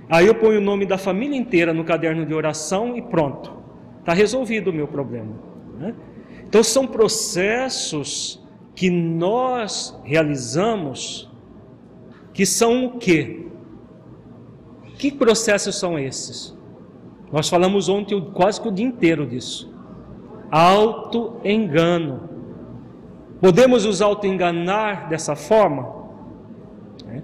Aí eu ponho o nome da família inteira no caderno de oração e pronto, está resolvido o meu problema. Né? Então são processos que nós realizamos que são o quê? Que processos são esses? Nós falamos ontem quase que o dia inteiro disso. Auto-engano. Podemos nos auto-enganar dessa forma? É.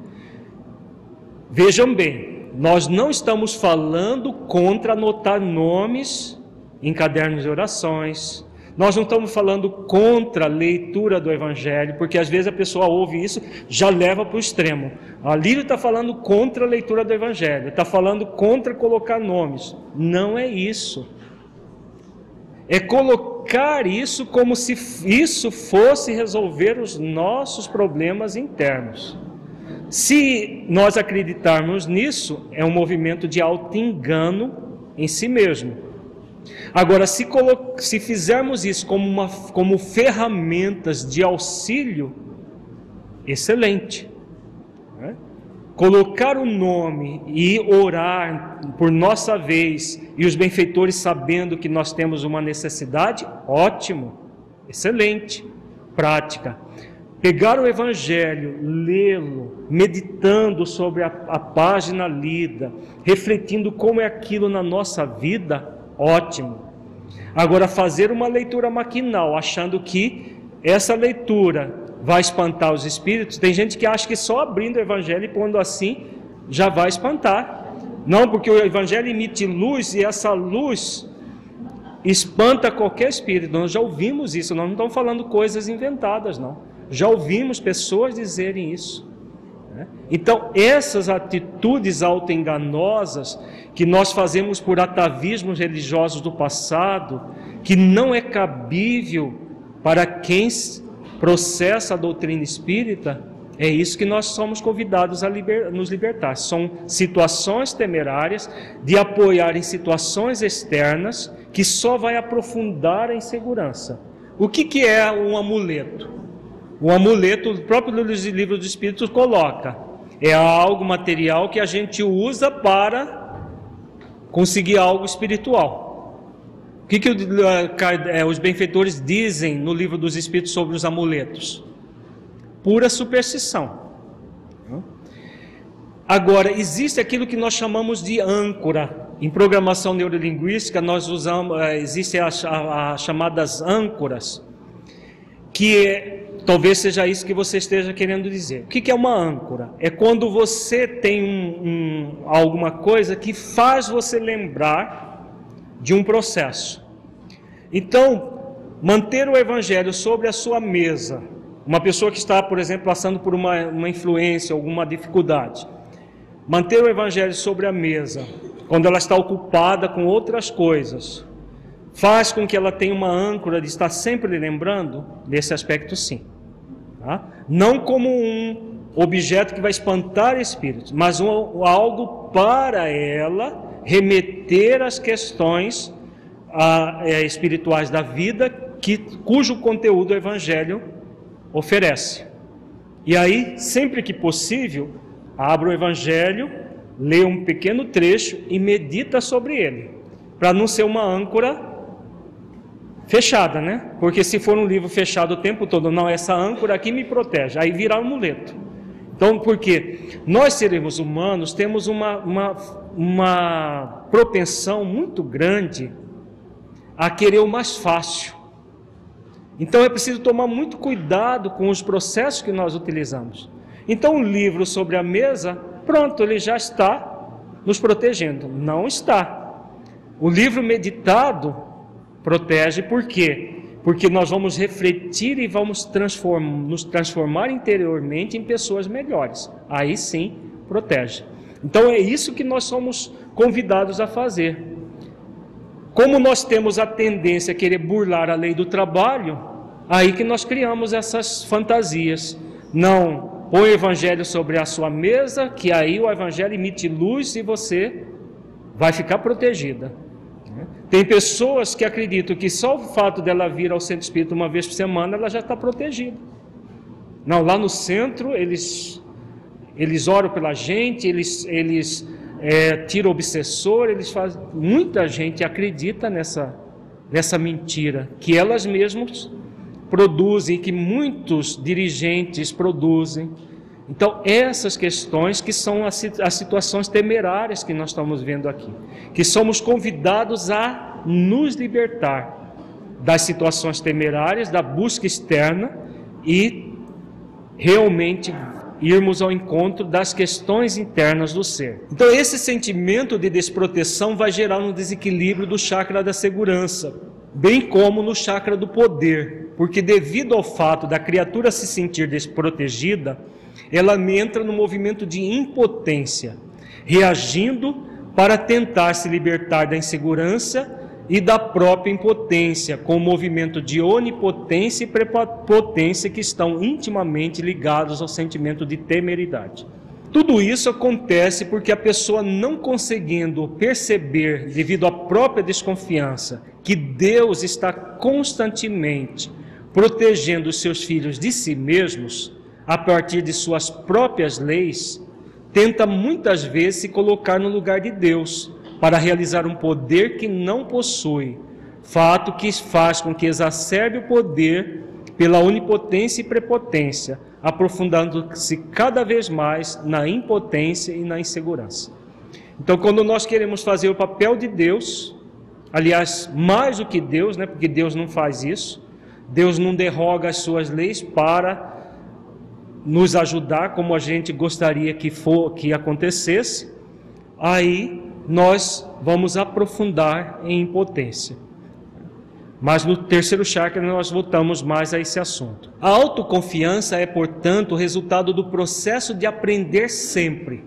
Vejam bem, nós não estamos falando contra anotar nomes em cadernos de orações, nós não estamos falando contra a leitura do Evangelho, porque às vezes a pessoa ouve isso, já leva para o extremo. A Lírio está falando contra a leitura do Evangelho, está falando contra colocar nomes. Não é isso. É colocar isso como se isso fosse resolver os nossos problemas internos. Se nós acreditarmos nisso, é um movimento de auto-engano em si mesmo. Agora, se, se fizermos isso como, uma, como ferramentas de auxílio, excelente. Né? Colocar o nome e orar por nossa vez, e os benfeitores sabendo que nós temos uma necessidade, ótimo, excelente, prática. Pegar o Evangelho, lê-lo, meditando sobre a, a página lida, refletindo como é aquilo na nossa vida, ótimo. Agora, fazer uma leitura maquinal, achando que essa leitura vai espantar os espíritos, tem gente que acha que só abrindo o evangelho e pondo assim já vai espantar. Não, porque o evangelho emite luz e essa luz espanta qualquer espírito. Nós já ouvimos isso, nós não estamos falando coisas inventadas, não. Já ouvimos pessoas dizerem isso. Né? Então, essas atitudes autoenganosas que nós fazemos por atavismos religiosos do passado, que não é cabível para quem processa a doutrina espírita, é isso que nós somos convidados a liber, nos libertar. São situações temerárias de apoiar em situações externas que só vai aprofundar a insegurança. O que, que é um amuleto? O amuleto, o próprio livro dos Espíritos coloca, é algo material que a gente usa para conseguir algo espiritual. O que, que é, os benfeitores dizem no livro dos Espíritos sobre os amuletos? Pura superstição. Agora, existe aquilo que nós chamamos de âncora. Em programação neurolinguística, nós usamos, é, existem as, as chamadas âncoras, que é Talvez seja isso que você esteja querendo dizer. O que é uma âncora? É quando você tem um, um, alguma coisa que faz você lembrar de um processo. Então, manter o evangelho sobre a sua mesa, uma pessoa que está, por exemplo, passando por uma, uma influência, alguma dificuldade, manter o evangelho sobre a mesa, quando ela está ocupada com outras coisas, faz com que ela tenha uma âncora de estar sempre lembrando desse aspecto, sim. Tá? Não como um objeto que vai espantar espíritos, mas um, algo para ela remeter às questões a, é, espirituais da vida que, cujo conteúdo o Evangelho oferece. E aí, sempre que possível, abra o Evangelho, lê um pequeno trecho e medita sobre ele, para não ser uma âncora fechada, né? Porque se for um livro fechado o tempo todo, não, essa âncora aqui me protege, aí virar um amuleto. Então, porque nós seres humanos temos uma, uma, uma propensão muito grande a querer o mais fácil. Então é preciso tomar muito cuidado com os processos que nós utilizamos. Então, o livro sobre a mesa, pronto, ele já está nos protegendo. Não está. O livro meditado protege por quê? Porque nós vamos refletir e vamos transform, nos transformar interiormente em pessoas melhores. Aí sim, protege. Então é isso que nós somos convidados a fazer. Como nós temos a tendência a querer burlar a lei do trabalho, aí que nós criamos essas fantasias. Não, põe o evangelho sobre a sua mesa, que aí o evangelho emite luz e você vai ficar protegida. Tem pessoas que acreditam que só o fato dela vir ao centro espírita uma vez por semana, ela já está protegida. Não, lá no centro eles eles oram pela gente, eles eles é, tiram obsessor, eles fazem. Muita gente acredita nessa nessa mentira que elas mesmas produzem, que muitos dirigentes produzem. Então, essas questões que são as, as situações temerárias que nós estamos vendo aqui, que somos convidados a nos libertar das situações temerárias, da busca externa e realmente irmos ao encontro das questões internas do ser. Então, esse sentimento de desproteção vai gerar um desequilíbrio do chakra da segurança, bem como no chakra do poder, porque devido ao fato da criatura se sentir desprotegida, ela entra no movimento de impotência, reagindo para tentar se libertar da insegurança e da própria impotência, com o movimento de onipotência e prepotência que estão intimamente ligados ao sentimento de temeridade. Tudo isso acontece porque a pessoa não conseguindo perceber, devido à própria desconfiança, que Deus está constantemente protegendo os seus filhos de si mesmos, a partir de suas próprias leis, tenta muitas vezes se colocar no lugar de Deus para realizar um poder que não possui, fato que faz com que exacerbe o poder pela onipotência e prepotência, aprofundando-se cada vez mais na impotência e na insegurança. Então, quando nós queremos fazer o papel de Deus, aliás, mais do que Deus, né, porque Deus não faz isso, Deus não derroga as suas leis para nos ajudar como a gente gostaria que for que acontecesse, aí nós vamos aprofundar em impotência. Mas no terceiro chakra nós voltamos mais a esse assunto. A autoconfiança é, portanto, o resultado do processo de aprender sempre,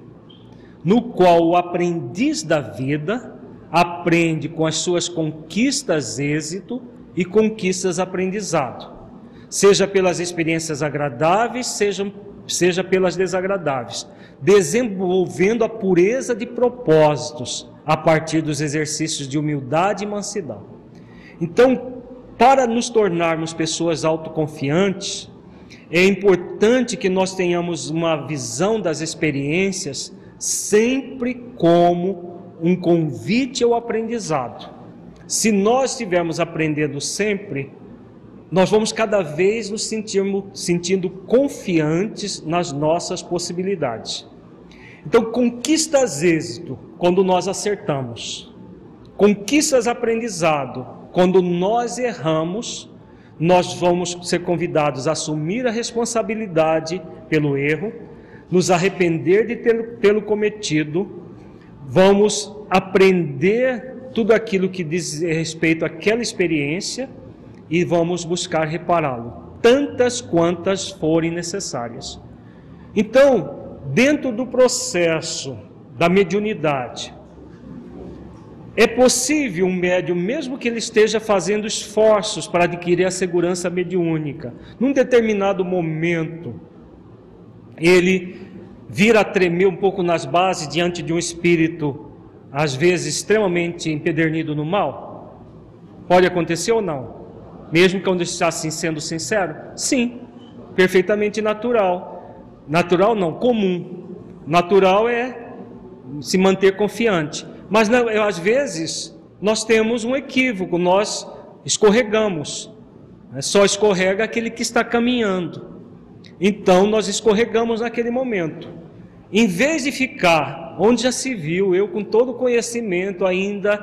no qual o aprendiz da vida aprende com as suas conquistas êxito e conquistas aprendizado seja pelas experiências agradáveis, seja, seja pelas desagradáveis, desenvolvendo a pureza de propósitos a partir dos exercícios de humildade e mansidão. Então, para nos tornarmos pessoas autoconfiantes, é importante que nós tenhamos uma visão das experiências sempre como um convite ao aprendizado. Se nós estivermos aprendendo sempre, nós vamos cada vez nos sentirmos, sentindo confiantes nas nossas possibilidades. Então, conquistas êxito quando nós acertamos, conquistas aprendizado quando nós erramos, nós vamos ser convidados a assumir a responsabilidade pelo erro, nos arrepender de tê-lo cometido, vamos aprender tudo aquilo que diz respeito àquela experiência e vamos buscar repará-lo, tantas quantas forem necessárias. Então, dentro do processo da mediunidade, é possível um médium, mesmo que ele esteja fazendo esforços para adquirir a segurança mediúnica, num determinado momento, ele vir a tremer um pouco nas bases diante de um espírito, às vezes extremamente empedernido no mal? Pode acontecer ou não? Mesmo que eu assim sendo sincero? Sim, perfeitamente natural. Natural não, comum. Natural é se manter confiante. Mas às vezes nós temos um equívoco, nós escorregamos. É só escorrega aquele que está caminhando. Então nós escorregamos naquele momento. Em vez de ficar onde já se viu, eu com todo conhecimento, ainda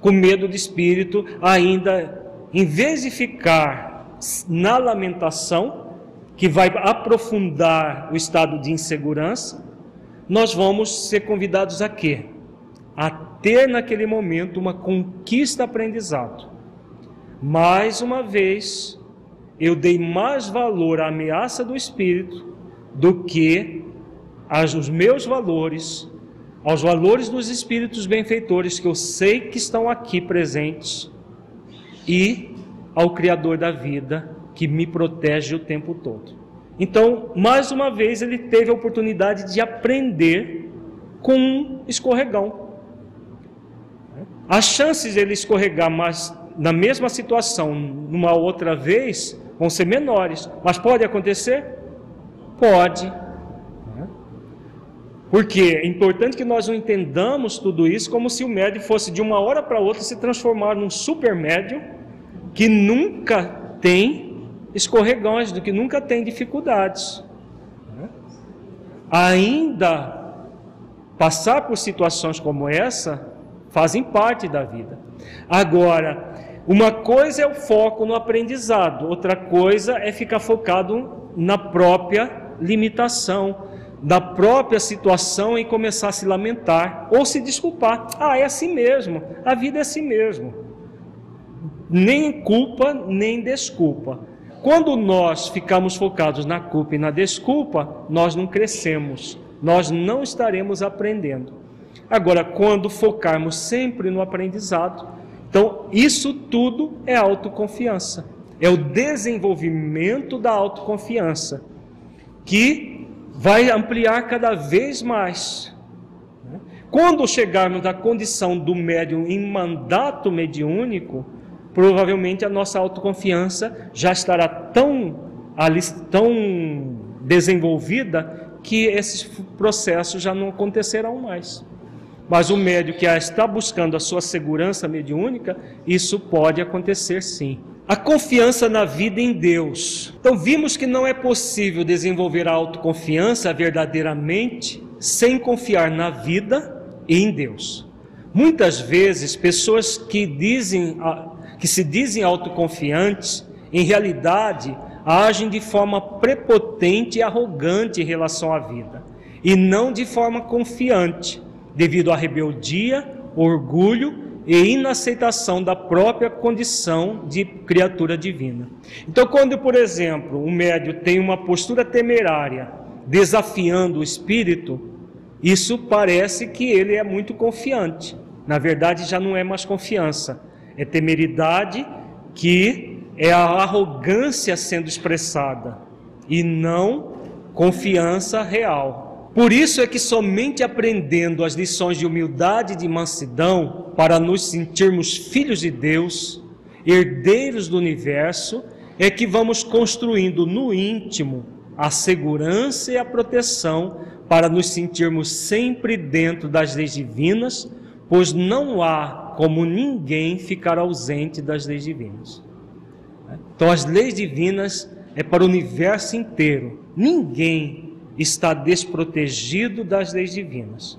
com medo de espírito, ainda, em vez de ficar na lamentação, que vai aprofundar o estado de insegurança, nós vamos ser convidados a quê? A ter naquele momento uma conquista aprendizado. Mais uma vez, eu dei mais valor à ameaça do espírito do que aos meus valores, aos valores dos espíritos benfeitores que eu sei que estão aqui presentes e ao Criador da vida que me protege o tempo todo. Então, mais uma vez, ele teve a oportunidade de aprender com um escorregão. As chances de ele escorregar mais na mesma situação numa outra vez vão ser menores, mas pode acontecer? Pode. Porque é importante que nós não entendamos tudo isso como se o médium fosse de uma hora para outra se transformar num super médium que nunca tem escorregões, do que nunca tem dificuldades. Ainda passar por situações como essa fazem parte da vida. Agora, uma coisa é o foco no aprendizado, outra coisa é ficar focado na própria limitação da própria situação e começar a se lamentar ou se desculpar. Ah, é assim mesmo, a vida é assim mesmo. Nem culpa, nem desculpa. Quando nós ficamos focados na culpa e na desculpa, nós não crescemos, nós não estaremos aprendendo. Agora, quando focarmos sempre no aprendizado, então isso tudo é autoconfiança, é o desenvolvimento da autoconfiança que vai ampliar cada vez mais. Quando chegarmos na condição do médium em mandato mediúnico, provavelmente a nossa autoconfiança já estará tão, tão desenvolvida que esses processos já não acontecerão mais. Mas o médium que está buscando a sua segurança mediúnica, isso pode acontecer sim. A confiança na vida em Deus. Então, vimos que não é possível desenvolver a autoconfiança verdadeiramente sem confiar na vida e em Deus. Muitas vezes, pessoas que, dizem, que se dizem autoconfiantes, em realidade, agem de forma prepotente e arrogante em relação à vida, e não de forma confiante, devido à rebeldia, orgulho e inaceitação da própria condição de criatura divina. Então, quando, por exemplo, um médio tem uma postura temerária, desafiando o espírito, isso parece que ele é muito confiante. Na verdade, já não é mais confiança, é temeridade que é a arrogância sendo expressada e não confiança real. Por isso é que somente aprendendo as lições de humildade e de mansidão, para nos sentirmos filhos de Deus, herdeiros do universo, é que vamos construindo no íntimo a segurança e a proteção para nos sentirmos sempre dentro das leis divinas, pois não há como ninguém ficar ausente das leis divinas. Então, as leis divinas é para o universo inteiro. Ninguém está desprotegido das leis divinas.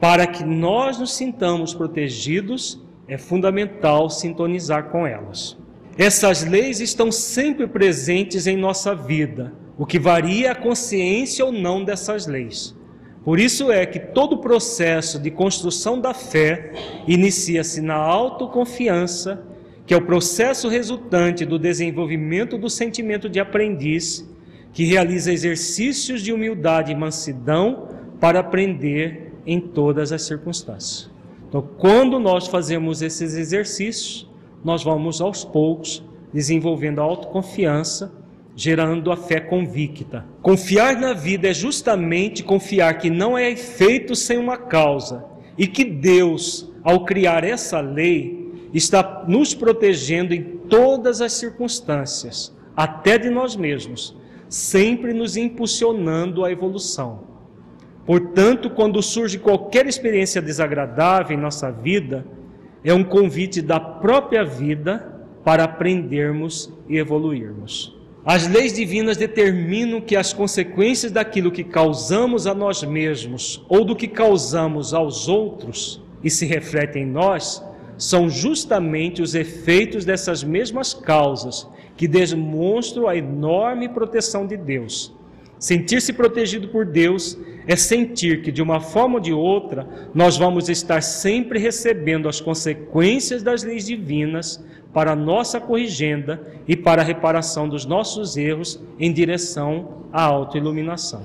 Para que nós nos sintamos protegidos, é fundamental sintonizar com elas. Essas leis estão sempre presentes em nossa vida, o que varia a consciência ou não dessas leis. Por isso é que todo o processo de construção da fé inicia-se na autoconfiança, que é o processo resultante do desenvolvimento do sentimento de aprendiz que realiza exercícios de humildade e mansidão para aprender em todas as circunstâncias. Então, quando nós fazemos esses exercícios, nós vamos aos poucos desenvolvendo a autoconfiança, gerando a fé convicta. Confiar na vida é justamente confiar que não é feito sem uma causa e que Deus, ao criar essa lei, está nos protegendo em todas as circunstâncias, até de nós mesmos, sempre nos impulsionando à evolução. Portanto, quando surge qualquer experiência desagradável em nossa vida, é um convite da própria vida para aprendermos e evoluirmos. As leis divinas determinam que as consequências daquilo que causamos a nós mesmos ou do que causamos aos outros e se refletem em nós são justamente os efeitos dessas mesmas causas que demonstram a enorme proteção de Deus. Sentir-se protegido por Deus é sentir que, de uma forma ou de outra, nós vamos estar sempre recebendo as consequências das leis divinas para nossa corrigenda e para a reparação dos nossos erros em direção à autoiluminação.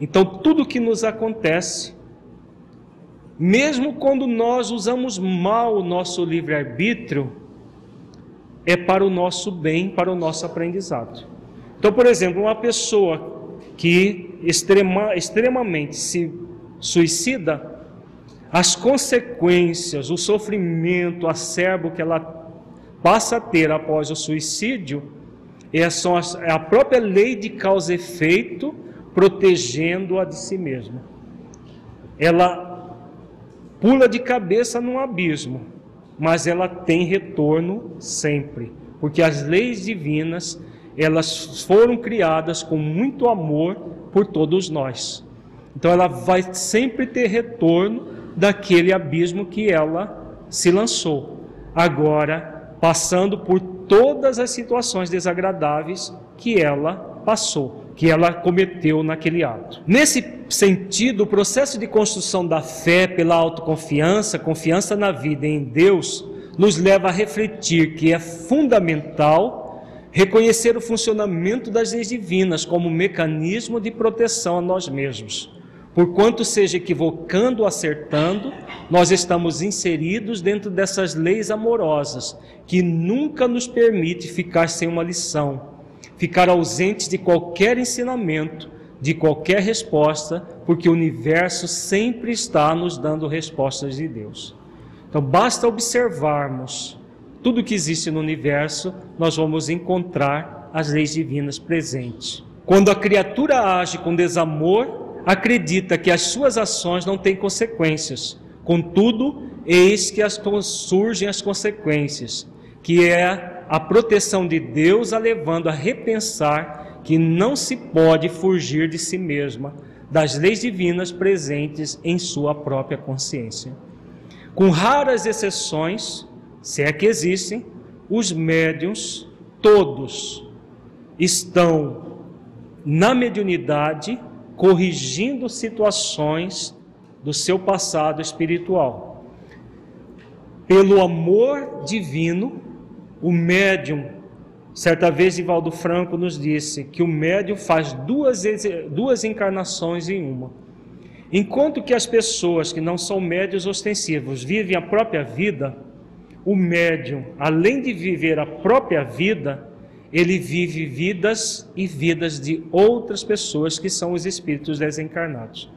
Então, tudo que nos acontece, mesmo quando nós usamos mal o nosso livre-arbítrio, é para o nosso bem, para o nosso aprendizado. Então, por exemplo, uma pessoa que extrema, extremamente se suicida, as consequências, o sofrimento acerbo que ela passa a ter após o suicídio é, é a própria lei de causa e efeito protegendo-a de si mesma. Ela pula de cabeça num abismo, mas ela tem retorno sempre, porque as leis divinas, elas foram criadas com muito amor por todos nós. Então ela vai sempre ter retorno daquele abismo que ela se lançou. Agora passando por todas as situações desagradáveis que ela passou, que ela cometeu naquele ato. Nesse sentido, o processo de construção da fé pela autoconfiança, confiança na vida e em Deus, nos leva a refletir que é fundamental reconhecer o funcionamento das leis divinas como mecanismo de proteção a nós mesmos Porquanto seja equivocando ou acertando, nós estamos inseridos dentro dessas leis amorosas, que nunca nos permite ficar sem uma lição, ficar ausentes de qualquer ensinamento, de qualquer resposta, porque o universo sempre está nos dando respostas de Deus. Então basta observarmos tudo que existe no universo, nós vamos encontrar as leis divinas presentes. Quando a criatura age com desamor, acredita que as suas ações não têm consequências. Contudo, eis que as, surgem as consequências, que é a proteção de Deus a levando a repensar que não se pode fugir de si mesma, das leis divinas presentes em sua própria consciência. Com raras exceções, se é que existem, os médiums, todos, estão na mediunidade corrigindo situações do seu passado espiritual. Pelo amor divino, o médium, certa vez Ivaldo Franco nos disse que o médium faz duas, duas encarnações em uma. Enquanto que as pessoas que não são médios ostensivos vivem a própria vida, o médium, além de viver a própria vida, ele vive vidas e vidas de outras pessoas que são os espíritos desencarnados.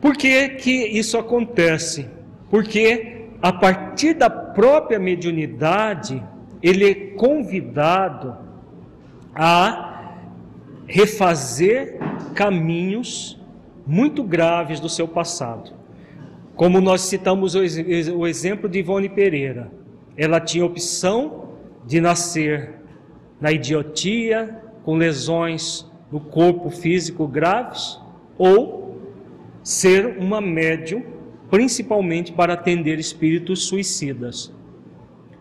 Por que, que isso acontece? Porque a partir da própria mediunidade, ele é convidado a refazer caminhos muito graves do seu passado. Como nós citamos o exemplo de Ivone Pereira, ela tinha opção de nascer na idiotia, com lesões no corpo físico graves, ou ser uma médium, principalmente para atender espíritos suicidas.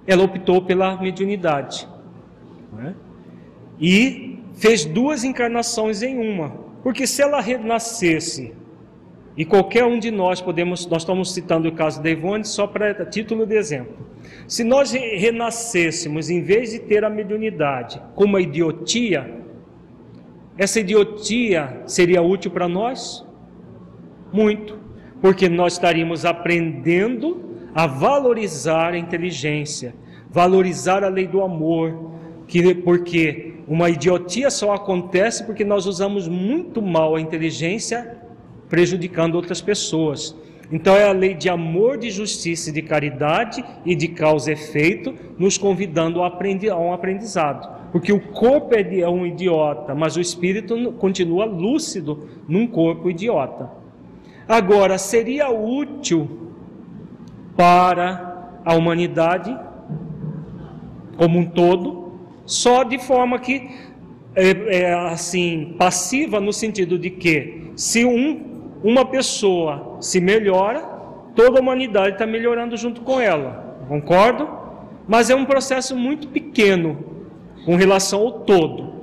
Ela optou pela mediunidade é? e fez duas encarnações em uma, porque se ela renascesse e qualquer um de nós podemos, nós estamos citando o caso da Ivone só para título de exemplo. Se nós renascêssemos, em vez de ter a mediunidade, com uma idiotia, essa idiotia seria útil para nós? Muito, porque nós estaríamos aprendendo a valorizar a inteligência, valorizar a lei do amor, que, porque uma idiotia só acontece porque nós usamos muito mal a inteligência prejudicando outras pessoas. Então é a lei de amor, de justiça e de caridade e de causa e efeito, nos convidando a um aprendizado. Porque o corpo é um idiota, mas o espírito continua lúcido num corpo idiota. Agora, seria útil para a humanidade como um todo, só de forma que é, é, assim passiva no sentido de que se um, uma pessoa se melhora, toda a humanidade está melhorando junto com ela. Concordo? Mas é um processo muito pequeno com relação ao todo.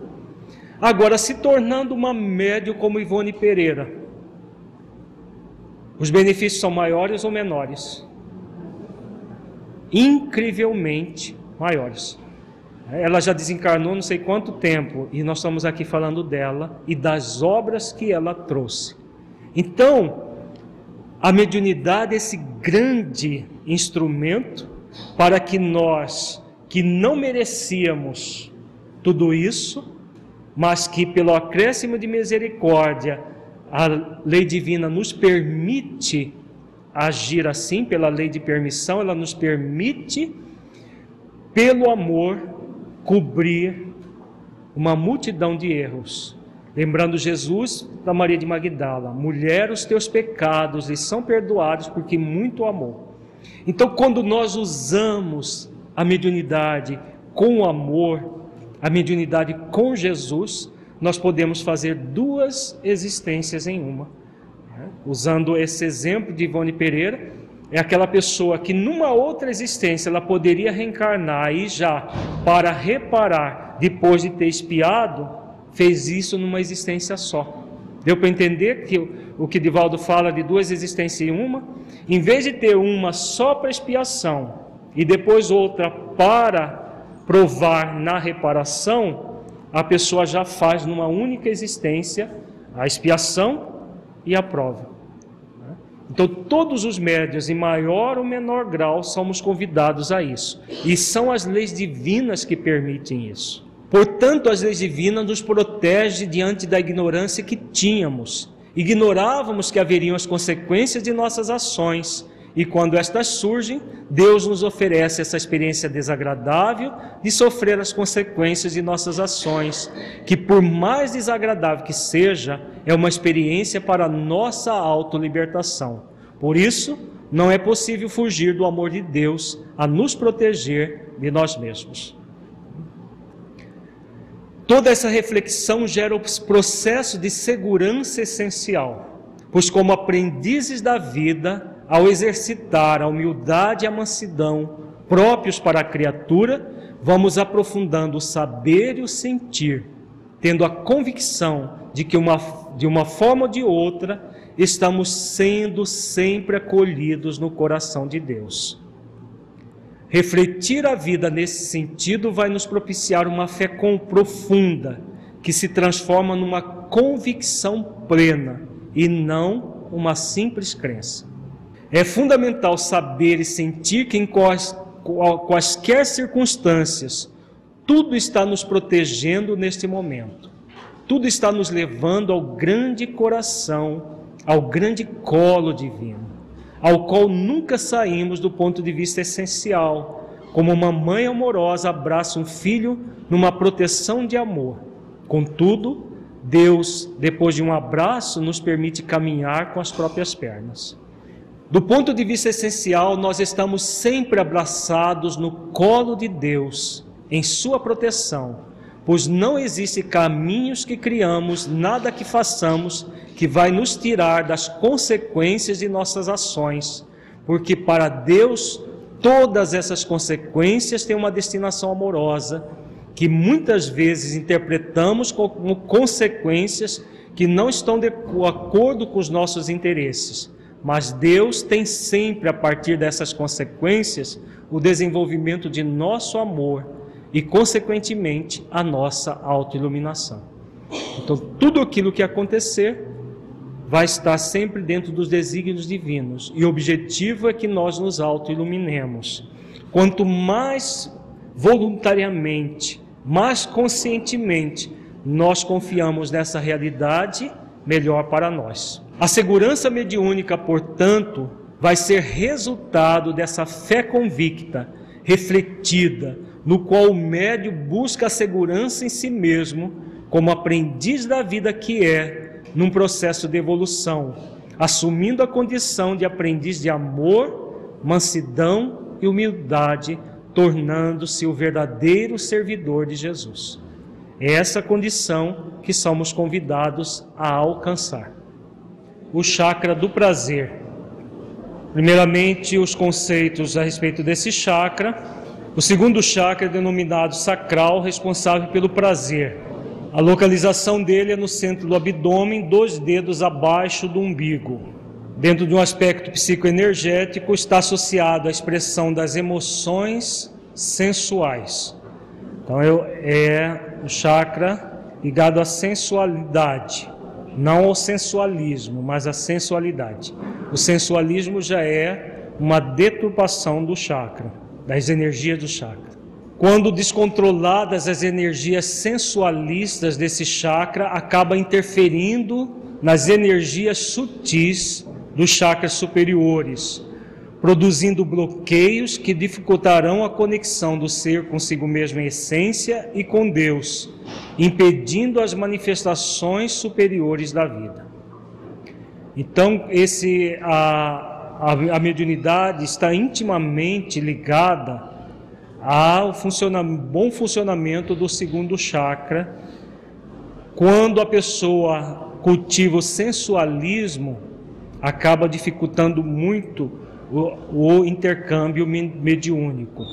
Agora, se tornando uma médio como Ivone Pereira, os benefícios são maiores ou menores? Incrivelmente maiores. Ela já desencarnou não sei quanto tempo e nós estamos aqui falando dela e das obras que ela trouxe. Então, a mediunidade é esse grande instrumento para que nós, que não merecíamos tudo isso, mas que pelo acréscimo de misericórdia a lei divina nos permite agir assim, pela lei de permissão, ela nos permite, pelo amor, cobrir uma multidão de erros. Lembrando Jesus da Maria de Magdala: mulher, os teus pecados lhes são perdoados porque muito amou. Então, quando nós usamos a mediunidade com amor, a mediunidade com Jesus, nós podemos fazer duas existências em uma. Né? Usando esse exemplo de Ivone Pereira, é aquela pessoa que numa outra existência ela poderia reencarnar aí já para reparar depois de ter espiado, fez isso numa existência só. Deu para entender que o que Divaldo fala de duas existências em uma? Em vez de ter uma só para expiação e depois outra para provar na reparação, a pessoa já faz numa única existência a expiação e a prova. Então, todos os médios, em maior ou menor grau, somos convidados a isso. E são as leis divinas que permitem isso. Portanto, as leis divinas nos protegem diante da ignorância que tínhamos. Ignorávamos que haveriam as consequências de nossas ações. E quando estas surgem, Deus nos oferece essa experiência desagradável de sofrer as consequências de nossas ações, que por mais desagradável que seja, é uma experiência para nossa autolibertação. Por isso, não é possível fugir do amor de Deus a nos proteger de nós mesmos. Toda essa reflexão gera o processo de segurança essencial, pois, como aprendizes da vida, ao exercitar a humildade e a mansidão próprios para a criatura, vamos aprofundando o saber e o sentir, tendo a convicção de que uma, de uma forma ou de outra estamos sendo sempre acolhidos no coração de Deus. Refletir a vida nesse sentido vai nos propiciar uma fé com profunda, que se transforma numa convicção plena e não uma simples crença. É fundamental saber e sentir que em quais, quaisquer circunstâncias, tudo está nos protegendo neste momento. Tudo está nos levando ao grande coração ao grande colo divino, ao qual nunca saímos do ponto de vista essencial, como uma mãe amorosa abraça um filho numa proteção de amor. Contudo, Deus, depois de um abraço, nos permite caminhar com as próprias pernas. Do ponto de vista essencial, nós estamos sempre abraçados no colo de Deus, em Sua proteção, pois não existe caminhos que criamos, nada que façamos que vai nos tirar das consequências de nossas ações, porque para Deus todas essas consequências têm uma destinação amorosa, que muitas vezes interpretamos como consequências que não estão de acordo com os nossos interesses. Mas Deus tem sempre, a partir dessas consequências, o desenvolvimento de nosso amor e, consequentemente, a nossa autoiluminação. Então, tudo aquilo que acontecer vai estar sempre dentro dos desígnios divinos, e o objetivo é que nós nos autoiluminemos. Quanto mais voluntariamente, mais conscientemente nós confiamos nessa realidade, melhor para nós. A segurança mediúnica, portanto, vai ser resultado dessa fé convicta, refletida, no qual o médio busca a segurança em si mesmo, como aprendiz da vida que é, num processo de evolução, assumindo a condição de aprendiz de amor, mansidão e humildade, tornando-se o verdadeiro servidor de Jesus. É essa condição que somos convidados a alcançar o chakra do prazer. Primeiramente, os conceitos a respeito desse chakra. O segundo chakra é denominado sacral, responsável pelo prazer. A localização dele é no centro do abdômen, dois dedos abaixo do umbigo. Dentro de um aspecto psicoenergético, está associado à expressão das emoções sensuais. Então, é o chakra ligado à sensualidade não ao sensualismo, mas à sensualidade. O sensualismo já é uma deturpação do chakra, das energias do chakra. Quando descontroladas as energias sensualistas desse chakra, acaba interferindo nas energias sutis dos chakras superiores, produzindo bloqueios que dificultarão a conexão do ser consigo mesmo em essência e com Deus, impedindo as manifestações superiores da vida. Então, esse a, a, a mediunidade está intimamente ligada ao funciona, bom funcionamento do segundo chakra. Quando a pessoa cultiva o sensualismo, acaba dificultando muito o, o intercâmbio mediúnico.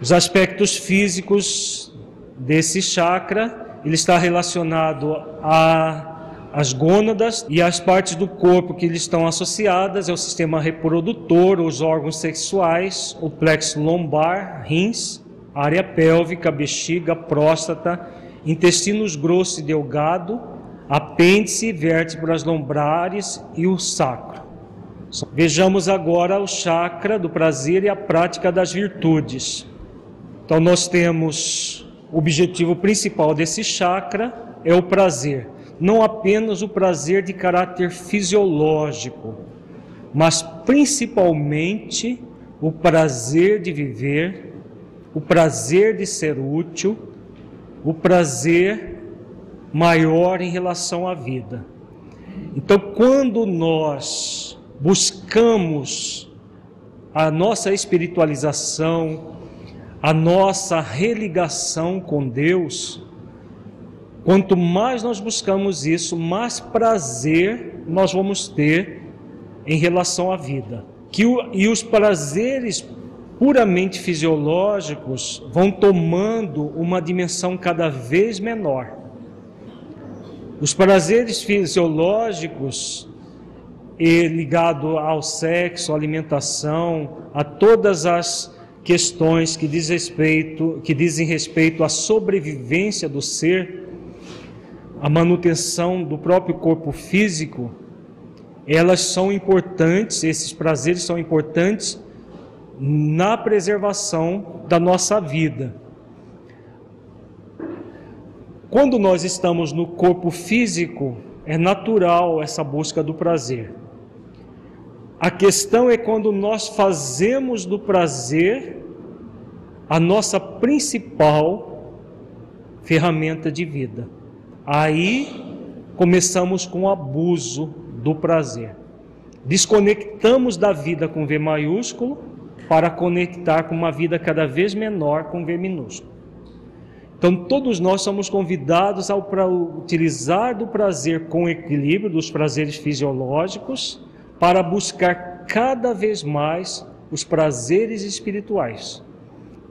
Os aspectos físicos desse chakra, ele está relacionado a as gônadas e as partes do corpo que lhe estão associadas é o sistema reprodutor, os órgãos sexuais, o plexo lombar, rins, área pélvica, bexiga, próstata, intestinos grosso e delgado, apêndice, vértebras lombares e o sacro. Vejamos agora o chakra do prazer e a prática das virtudes. Então, nós temos o objetivo principal desse chakra é o prazer, não apenas o prazer de caráter fisiológico, mas principalmente o prazer de viver, o prazer de ser útil, o prazer maior em relação à vida. Então, quando nós buscamos a nossa espiritualização, a nossa religação com Deus, quanto mais nós buscamos isso, mais prazer nós vamos ter em relação à vida. Que o, e os prazeres puramente fisiológicos vão tomando uma dimensão cada vez menor. Os prazeres fisiológicos e ligado ao sexo, alimentação, a todas as questões que, diz respeito, que dizem respeito à sobrevivência do ser, a manutenção do próprio corpo físico, elas são importantes, esses prazeres são importantes na preservação da nossa vida. Quando nós estamos no corpo físico, é natural essa busca do prazer. A questão é quando nós fazemos do prazer a nossa principal ferramenta de vida. Aí começamos com o abuso do prazer. Desconectamos da vida com V maiúsculo para conectar com uma vida cada vez menor com V minúsculo. Então, todos nós somos convidados ao utilizar do prazer com equilíbrio, dos prazeres fisiológicos, para buscar cada vez mais os prazeres espirituais.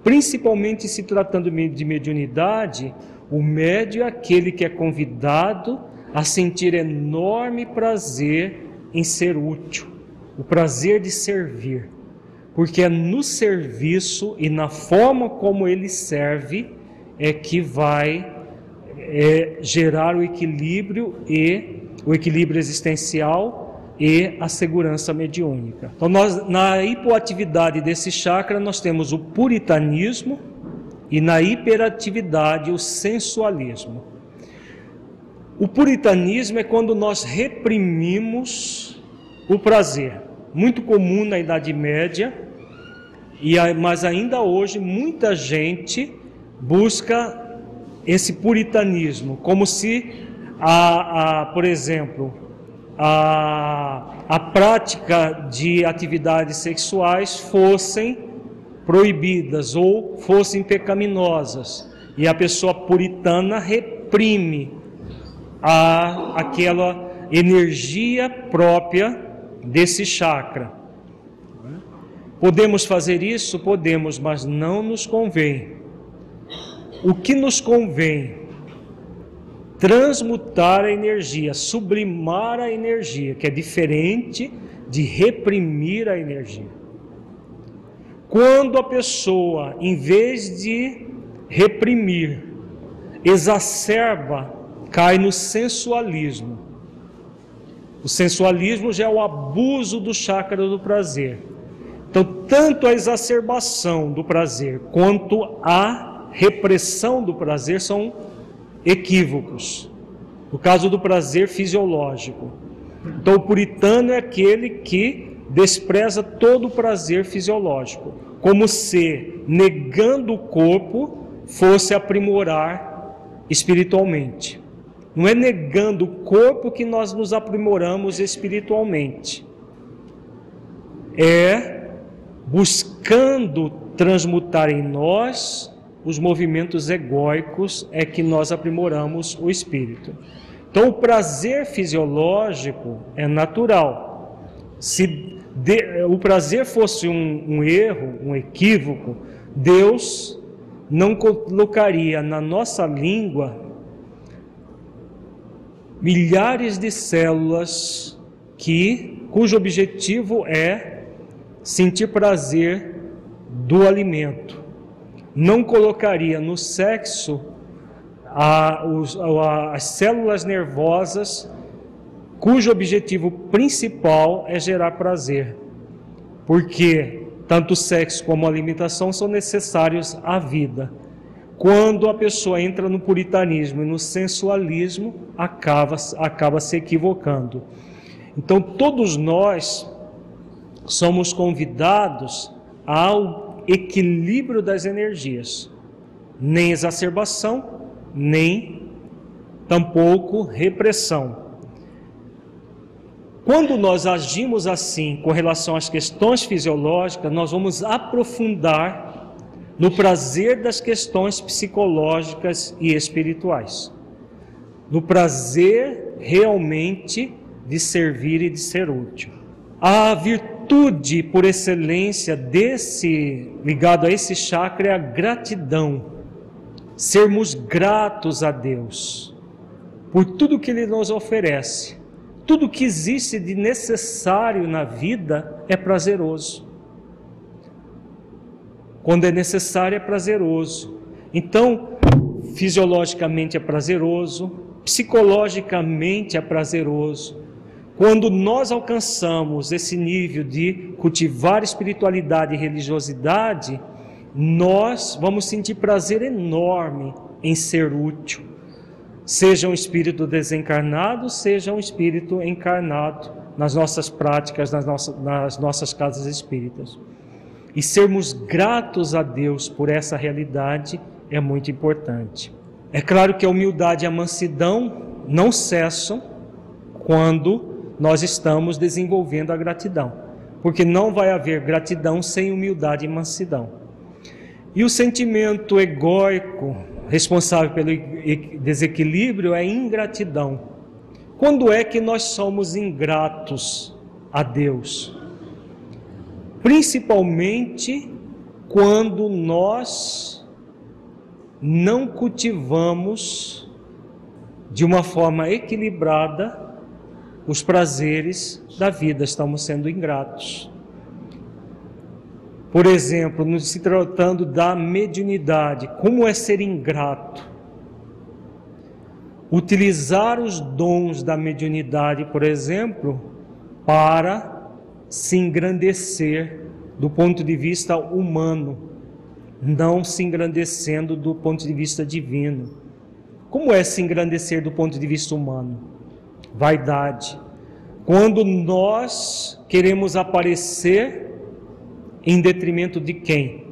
Principalmente se tratando de mediunidade, o médio é aquele que é convidado a sentir enorme prazer em ser útil, o prazer de servir, porque é no serviço e na forma como ele serve é que vai é, gerar o equilíbrio e o equilíbrio existencial e a segurança mediúnica. Então, nós, na hipoatividade desse chakra, nós temos o puritanismo e na hiperatividade o sensualismo. O puritanismo é quando nós reprimimos o prazer. Muito comum na Idade Média, e mas ainda hoje muita gente busca esse puritanismo, como se a, a por exemplo, a, a prática de atividades sexuais fossem proibidas ou fossem pecaminosas. E a pessoa puritana reprime a, aquela energia própria desse chakra. Podemos fazer isso? Podemos, mas não nos convém. O que nos convém? Transmutar a energia, sublimar a energia, que é diferente de reprimir a energia. Quando a pessoa, em vez de reprimir, exacerba cai no sensualismo. O sensualismo já é o abuso do chakra do prazer. Então, tanto a exacerbação do prazer quanto a repressão do prazer são equívocos. No caso do prazer fisiológico. Então, o puritano é aquele que despreza todo o prazer fisiológico, como se negando o corpo fosse aprimorar espiritualmente. Não é negando o corpo que nós nos aprimoramos espiritualmente. É buscando transmutar em nós os movimentos egóicos é que nós aprimoramos o espírito. Então, o prazer fisiológico é natural. Se o prazer fosse um, um erro, um equívoco, Deus não colocaria na nossa língua milhares de células que cujo objetivo é sentir prazer do alimento. Não colocaria no sexo a, os, a, as células nervosas cujo objetivo principal é gerar prazer. Porque tanto o sexo como a alimentação são necessários à vida. Quando a pessoa entra no puritanismo e no sensualismo, acaba, acaba se equivocando. Então, todos nós somos convidados ao equilíbrio das energias, nem exacerbação, nem tampouco repressão. Quando nós agimos assim com relação às questões fisiológicas, nós vamos aprofundar no prazer das questões psicológicas e espirituais, no prazer realmente de servir e de ser útil. A virtude por excelência desse ligado a esse chakra é a gratidão. Sermos gratos a Deus por tudo que ele nos oferece. Tudo que existe de necessário na vida é prazeroso. Quando é necessário, é prazeroso. Então, fisiologicamente é prazeroso, psicologicamente é prazeroso. Quando nós alcançamos esse nível de cultivar espiritualidade e religiosidade, nós vamos sentir prazer enorme em ser útil. Seja um espírito desencarnado, seja um espírito encarnado nas nossas práticas, nas nossas, nas nossas casas espíritas. E sermos gratos a Deus por essa realidade é muito importante. É claro que a humildade e a mansidão não cessam quando nós estamos desenvolvendo a gratidão, porque não vai haver gratidão sem humildade e mansidão. E o sentimento egóico responsável pelo desequilíbrio é ingratidão. Quando é que nós somos ingratos a Deus? principalmente quando nós não cultivamos de uma forma equilibrada os prazeres da vida, estamos sendo ingratos. Por exemplo, no se tratando da mediunidade, como é ser ingrato? Utilizar os dons da mediunidade, por exemplo, para se engrandecer do ponto de vista humano, não se engrandecendo do ponto de vista divino. Como é se engrandecer do ponto de vista humano? Vaidade. Quando nós queremos aparecer em detrimento de quem?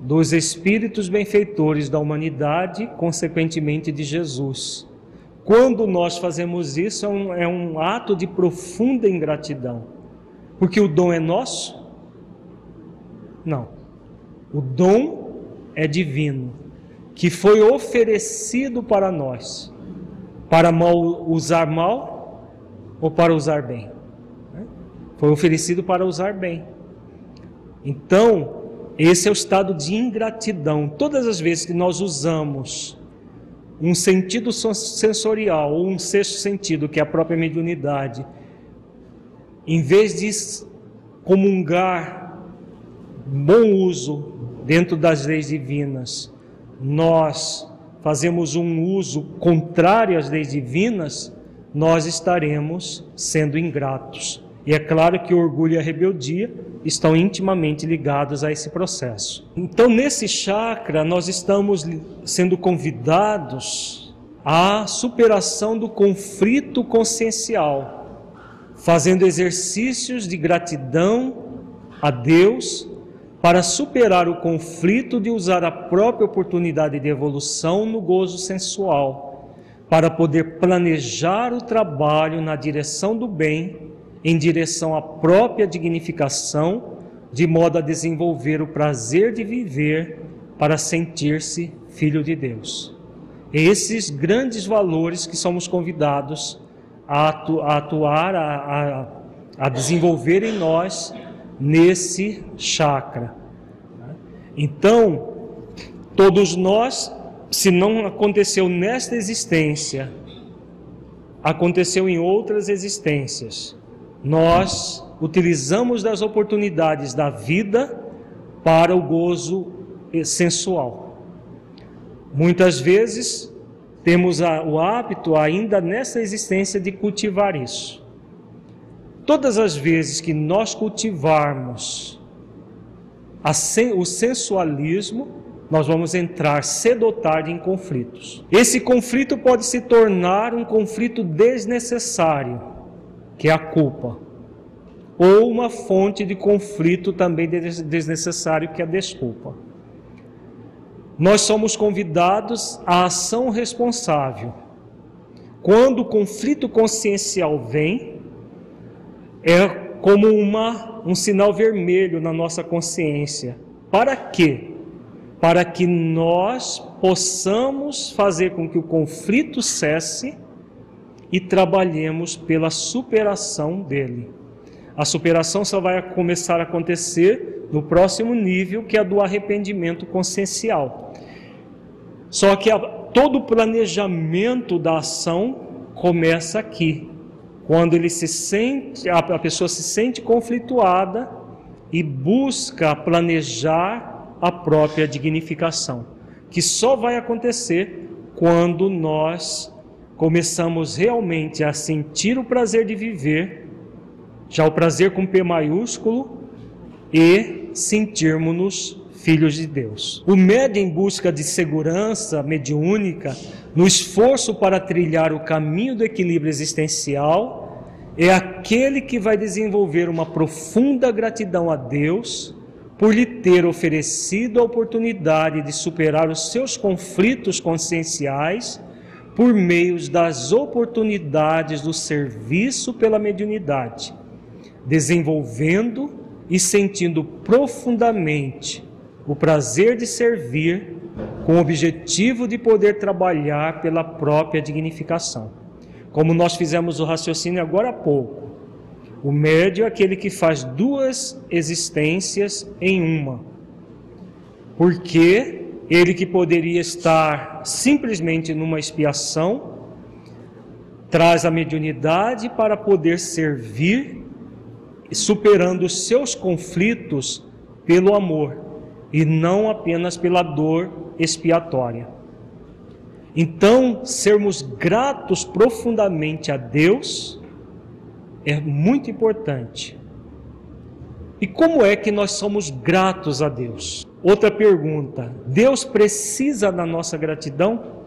Dos espíritos benfeitores da humanidade, consequentemente de Jesus. Quando nós fazemos isso, é um, é um ato de profunda ingratidão. Porque o dom é nosso? Não. O dom é divino, que foi oferecido para nós. Para mal, usar mal ou para usar bem? Foi oferecido para usar bem. Então, esse é o estado de ingratidão. Todas as vezes que nós usamos um sentido sensorial ou um sexto sentido, que é a própria mediunidade, em vez de comungar bom uso dentro das leis divinas, nós fazemos um uso contrário às leis divinas, nós estaremos sendo ingratos. E é claro que o orgulho e a rebeldia estão intimamente ligados a esse processo. Então, nesse chakra, nós estamos sendo convidados à superação do conflito consciencial, fazendo exercícios de gratidão a Deus para superar o conflito de usar a própria oportunidade de evolução no gozo sensual, para poder planejar o trabalho na direção do bem em direção à própria dignificação, de modo a desenvolver o prazer de viver para sentir-se filho de Deus. Esses grandes valores que somos convidados a atuar, a, a, a desenvolver em nós nesse chakra. Então, todos nós, se não aconteceu nesta existência, aconteceu em outras existências nós utilizamos das oportunidades da vida para o gozo sensual. Muitas vezes temos o hábito, ainda nessa existência, de cultivar isso. Todas as vezes que nós cultivarmos o sensualismo, nós vamos entrar cedo ou tarde em conflitos. Esse conflito pode se tornar um conflito desnecessário que é a culpa, ou uma fonte de conflito também desnecessário, que é a desculpa. Nós somos convidados à ação responsável. Quando o conflito consciencial vem, é como uma, um sinal vermelho na nossa consciência. Para quê? Para que nós possamos fazer com que o conflito cesse e trabalhemos pela superação dele. A superação só vai começar a acontecer no próximo nível, que é do arrependimento consciencial. Só que a, todo o planejamento da ação começa aqui, quando ele se sente, a, a pessoa se sente conflituada e busca planejar a própria dignificação, que só vai acontecer quando nós começamos realmente a sentir o prazer de viver, já o prazer com P maiúsculo, e sentirmos-nos filhos de Deus. O médio em busca de segurança mediúnica, no esforço para trilhar o caminho do equilíbrio existencial, é aquele que vai desenvolver uma profunda gratidão a Deus por lhe ter oferecido a oportunidade de superar os seus conflitos conscienciais por meio das oportunidades do serviço pela mediunidade, desenvolvendo e sentindo profundamente o prazer de servir com o objetivo de poder trabalhar pela própria dignificação. Como nós fizemos o raciocínio agora há pouco, o médio é aquele que faz duas existências em uma. Porque ele que poderia estar simplesmente numa expiação, traz a mediunidade para poder servir, superando seus conflitos pelo amor e não apenas pela dor expiatória. Então, sermos gratos profundamente a Deus é muito importante. E como é que nós somos gratos a Deus? Outra pergunta: Deus precisa da nossa gratidão?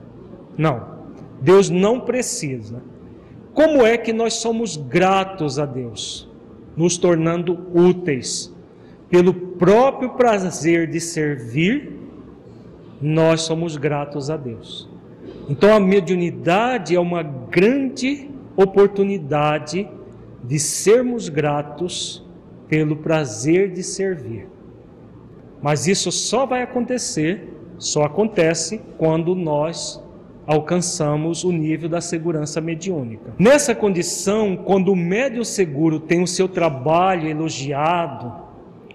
Não, Deus não precisa. Como é que nós somos gratos a Deus? Nos tornando úteis. Pelo próprio prazer de servir, nós somos gratos a Deus. Então a mediunidade é uma grande oportunidade de sermos gratos pelo prazer de servir. Mas isso só vai acontecer, só acontece quando nós alcançamos o nível da segurança mediúnica. Nessa condição, quando o médium seguro tem o seu trabalho elogiado,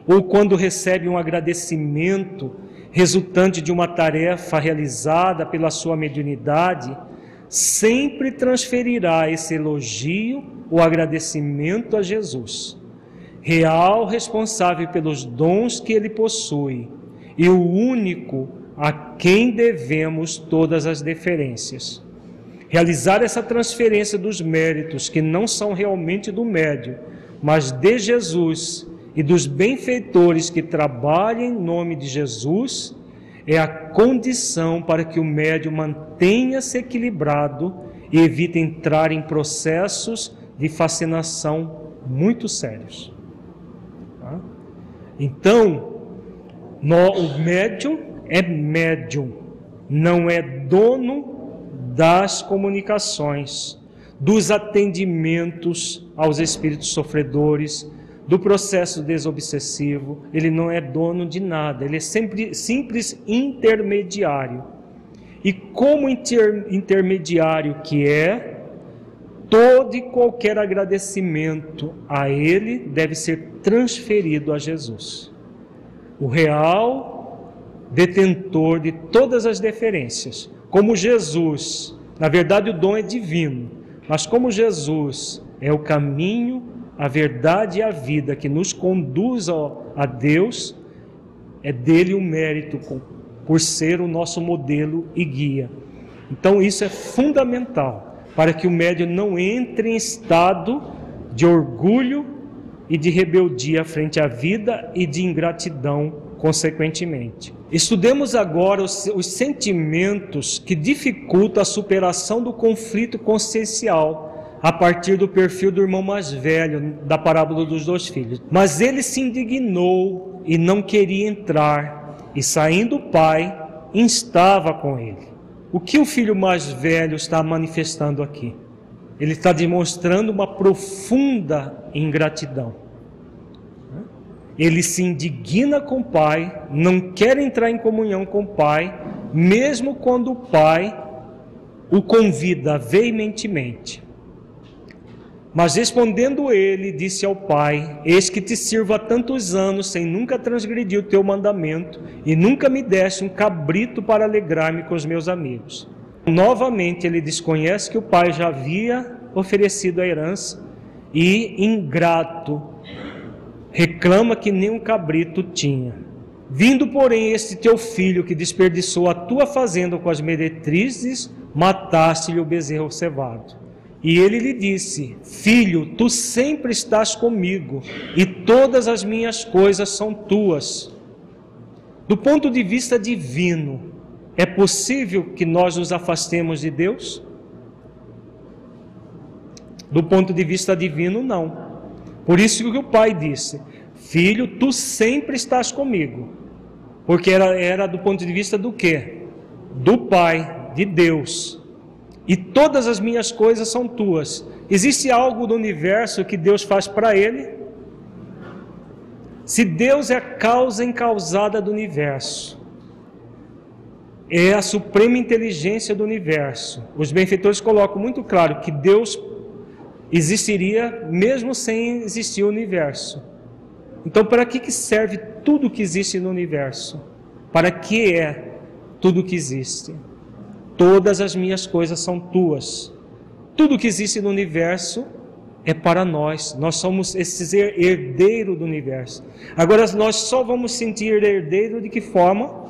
ou quando recebe um agradecimento resultante de uma tarefa realizada pela sua mediunidade, sempre transferirá esse elogio ou agradecimento a Jesus real responsável pelos dons que ele possui e o único a quem devemos todas as deferências. Realizar essa transferência dos méritos que não são realmente do médio, mas de Jesus e dos benfeitores que trabalham em nome de Jesus, é a condição para que o médio mantenha-se equilibrado e evite entrar em processos de fascinação muito sérios. Então, no, o médium é médium, não é dono das comunicações, dos atendimentos aos espíritos sofredores, do processo desobsessivo, ele não é dono de nada, ele é sempre simples intermediário. E como inter, intermediário que é, todo e qualquer agradecimento a Ele deve ser transferido a Jesus, o real detentor de todas as deferências. Como Jesus, na verdade o dom é divino, mas como Jesus é o caminho, a verdade e a vida que nos conduz a Deus, é dele o mérito por ser o nosso modelo e guia. Então isso é fundamental para que o médium não entre em estado de orgulho e de rebeldia frente à vida e de ingratidão, consequentemente. Estudemos agora os, os sentimentos que dificultam a superação do conflito consciencial a partir do perfil do irmão mais velho da parábola dos dois filhos. Mas ele se indignou e não queria entrar, e saindo o pai, instava com ele. O que o filho mais velho está manifestando aqui? Ele está demonstrando uma profunda ingratidão. Ele se indigna com o pai, não quer entrar em comunhão com o pai, mesmo quando o pai o convida veementemente. Mas respondendo ele, disse ao pai: Eis que te sirvo há tantos anos, sem nunca transgredir o teu mandamento, e nunca me deste um cabrito para alegrar-me com os meus amigos. Novamente ele desconhece que o pai já havia oferecido a herança e, ingrato, reclama que nem um cabrito tinha. Vindo, porém, este teu filho que desperdiçou a tua fazenda com as meretrizes, mataste-lhe o bezerro cevado. E ele lhe disse: Filho, tu sempre estás comigo, e todas as minhas coisas são tuas. Do ponto de vista divino, é possível que nós nos afastemos de Deus? Do ponto de vista divino, não. Por isso que o pai disse: Filho, tu sempre estás comigo. Porque era, era do ponto de vista do quê? Do Pai, de Deus e todas as minhas coisas são tuas. Existe algo do universo que Deus faz para ele? Se Deus é a causa encausada do universo, é a suprema inteligência do universo. Os benfeitores colocam muito claro que Deus existiria mesmo sem existir o universo. Então, para que serve tudo que existe no universo? Para que é tudo que existe? Todas as minhas coisas são tuas. Tudo que existe no universo é para nós. Nós somos esse herdeiro do universo. Agora nós só vamos sentir herdeiro de que forma?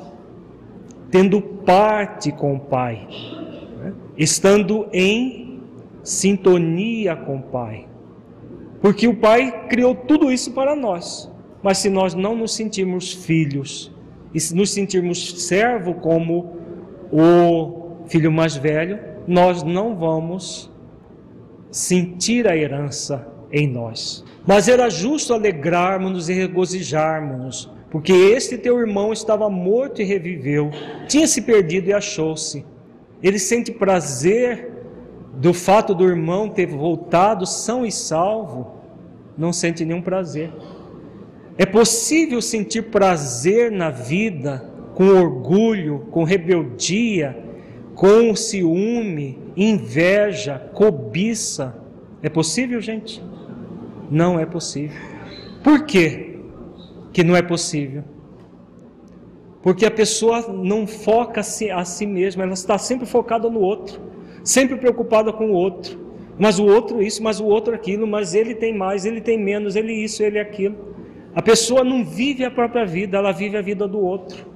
Tendo parte com o Pai, né? estando em sintonia com o Pai. Porque o Pai criou tudo isso para nós. Mas se nós não nos sentirmos filhos e nos sentirmos servo como o filho mais velho, nós não vamos sentir a herança em nós. Mas era justo alegrarmos-nos e regozijarmos-nos, porque este teu irmão estava morto e reviveu, tinha se perdido e achou-se. Ele sente prazer do fato do irmão ter voltado são e salvo, não sente nenhum prazer. É possível sentir prazer na vida com orgulho, com rebeldia, com ciúme, inveja, cobiça. É possível, gente? Não é possível. Por quê que não é possível? Porque a pessoa não foca a si mesma, ela está sempre focada no outro, sempre preocupada com o outro. Mas o outro isso, mas o outro aquilo, mas ele tem mais, ele tem menos, ele isso, ele aquilo. A pessoa não vive a própria vida, ela vive a vida do outro.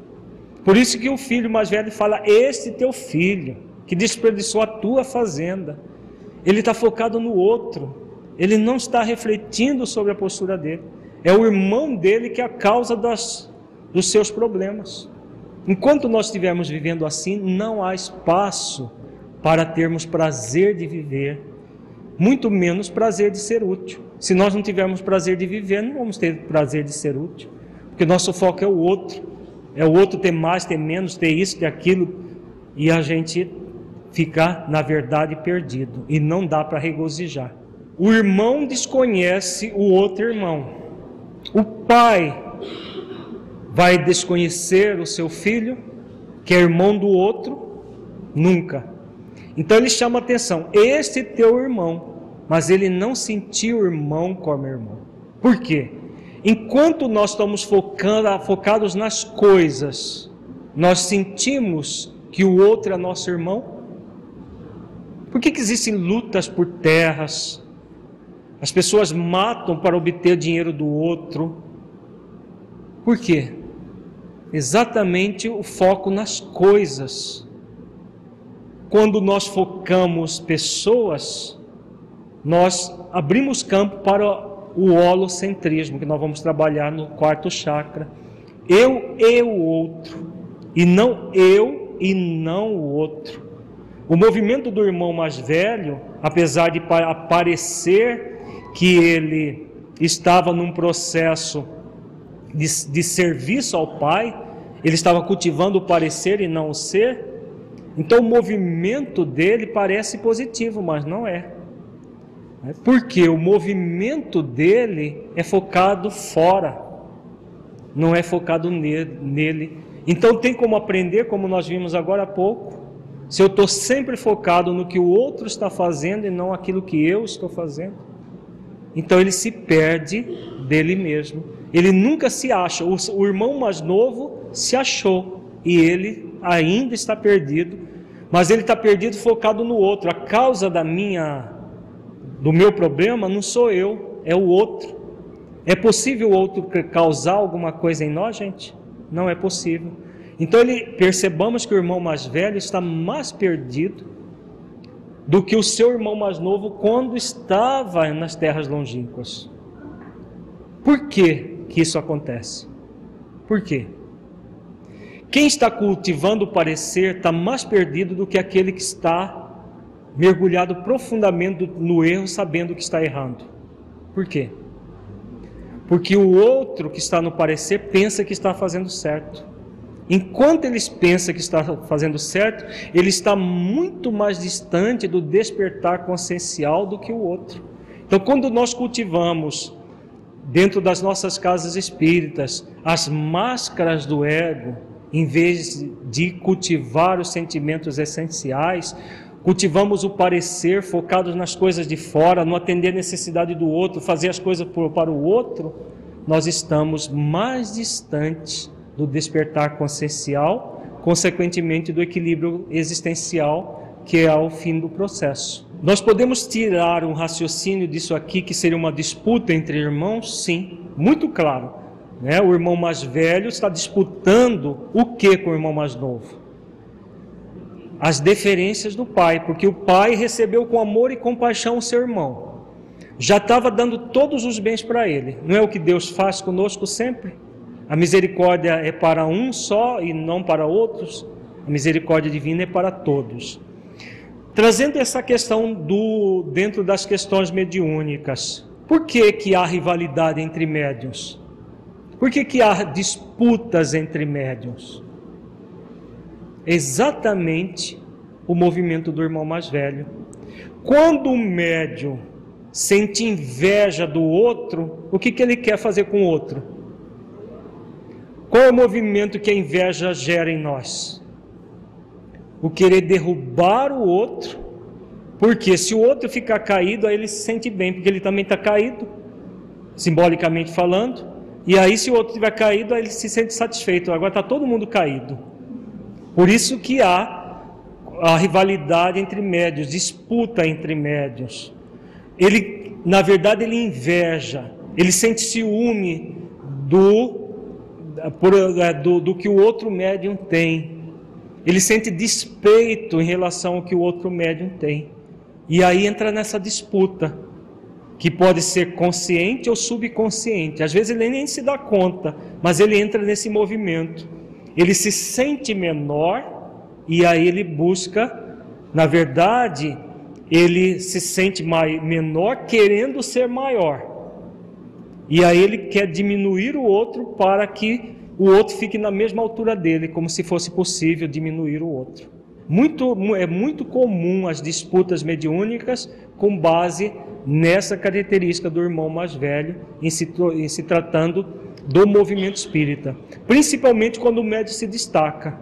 Por isso que o filho mais velho fala: Este teu filho, que desperdiçou a tua fazenda, ele está focado no outro, ele não está refletindo sobre a postura dele. É o irmão dele que é a causa das, dos seus problemas. Enquanto nós estivermos vivendo assim, não há espaço para termos prazer de viver, muito menos prazer de ser útil. Se nós não tivermos prazer de viver, não vamos ter prazer de ser útil, porque nosso foco é o outro é o outro ter mais, ter menos, ter isso, ter aquilo, e a gente ficar, na verdade, perdido, e não dá para regozijar. O irmão desconhece o outro irmão. O pai vai desconhecer o seu filho, que é irmão do outro? Nunca. Então ele chama atenção: este teu irmão, mas ele não sentiu irmão como irmão. Por quê? Enquanto nós estamos focando, focados nas coisas, nós sentimos que o outro é nosso irmão? Por que, que existem lutas por terras? As pessoas matam para obter dinheiro do outro. Por quê? Exatamente o foco nas coisas. Quando nós focamos pessoas, nós abrimos campo para o holocentrismo, que nós vamos trabalhar no quarto chakra. Eu e o outro, e não eu e não o outro. O movimento do irmão mais velho, apesar de parecer que ele estava num processo de, de serviço ao pai, ele estava cultivando o parecer e não o ser, então o movimento dele parece positivo, mas não é. Né? Porque o movimento dele é focado fora, não é focado nele. Então tem como aprender, como nós vimos agora há pouco, se eu estou sempre focado no que o outro está fazendo e não aquilo que eu estou fazendo. Então ele se perde dele mesmo. Ele nunca se acha. O, o irmão mais novo se achou e ele ainda está perdido, mas ele está perdido focado no outro. A causa da minha do meu problema não sou eu, é o outro. É possível o outro causar alguma coisa em nós, gente? Não é possível. Então ele percebamos que o irmão mais velho está mais perdido do que o seu irmão mais novo quando estava nas terras longínquas. Por que que isso acontece? Por quê? Quem está cultivando o parecer está mais perdido do que aquele que está mergulhado profundamente no erro, sabendo que está errando. Por quê? Porque o outro que está no parecer pensa que está fazendo certo. Enquanto eles pensam que está fazendo certo, ele está muito mais distante do despertar consciencial do que o outro. Então, quando nós cultivamos dentro das nossas casas espíritas as máscaras do ego, em vez de cultivar os sentimentos essenciais, cultivamos o parecer focados nas coisas de fora, no atender a necessidade do outro, fazer as coisas para o outro, nós estamos mais distantes do despertar consciencial, consequentemente do equilíbrio existencial, que é o fim do processo. Nós podemos tirar um raciocínio disso aqui, que seria uma disputa entre irmãos? Sim, muito claro. Né? O irmão mais velho está disputando o que com o irmão mais novo? As deferências do pai, porque o pai recebeu com amor e compaixão o seu irmão. Já estava dando todos os bens para ele. Não é o que Deus faz conosco sempre? A misericórdia é para um só e não para outros. A misericórdia divina é para todos. Trazendo essa questão do dentro das questões mediúnicas. Por que, que há rivalidade entre médiuns? Por que, que há disputas entre médiuns? Exatamente o movimento do irmão mais velho. Quando o médium sente inveja do outro, o que, que ele quer fazer com o outro? Qual é o movimento que a inveja gera em nós? O querer derrubar o outro, porque se o outro ficar caído, aí ele se sente bem, porque ele também está caído, simbolicamente falando, e aí se o outro estiver caído, aí ele se sente satisfeito, agora está todo mundo caído. Por isso que há a rivalidade entre médios, disputa entre médios. Ele, na verdade, ele inveja, ele sente ciúme do, é, do, do que o outro médium tem. Ele sente despeito em relação ao que o outro médium tem. E aí entra nessa disputa, que pode ser consciente ou subconsciente. Às vezes ele nem se dá conta, mas ele entra nesse movimento ele se sente menor e aí ele busca, na verdade, ele se sente menor querendo ser maior. E aí ele quer diminuir o outro para que o outro fique na mesma altura dele, como se fosse possível diminuir o outro. Muito, é muito comum as disputas mediúnicas com base nessa característica do irmão mais velho, em se, em se tratando do movimento espírita, principalmente quando o médium se destaca.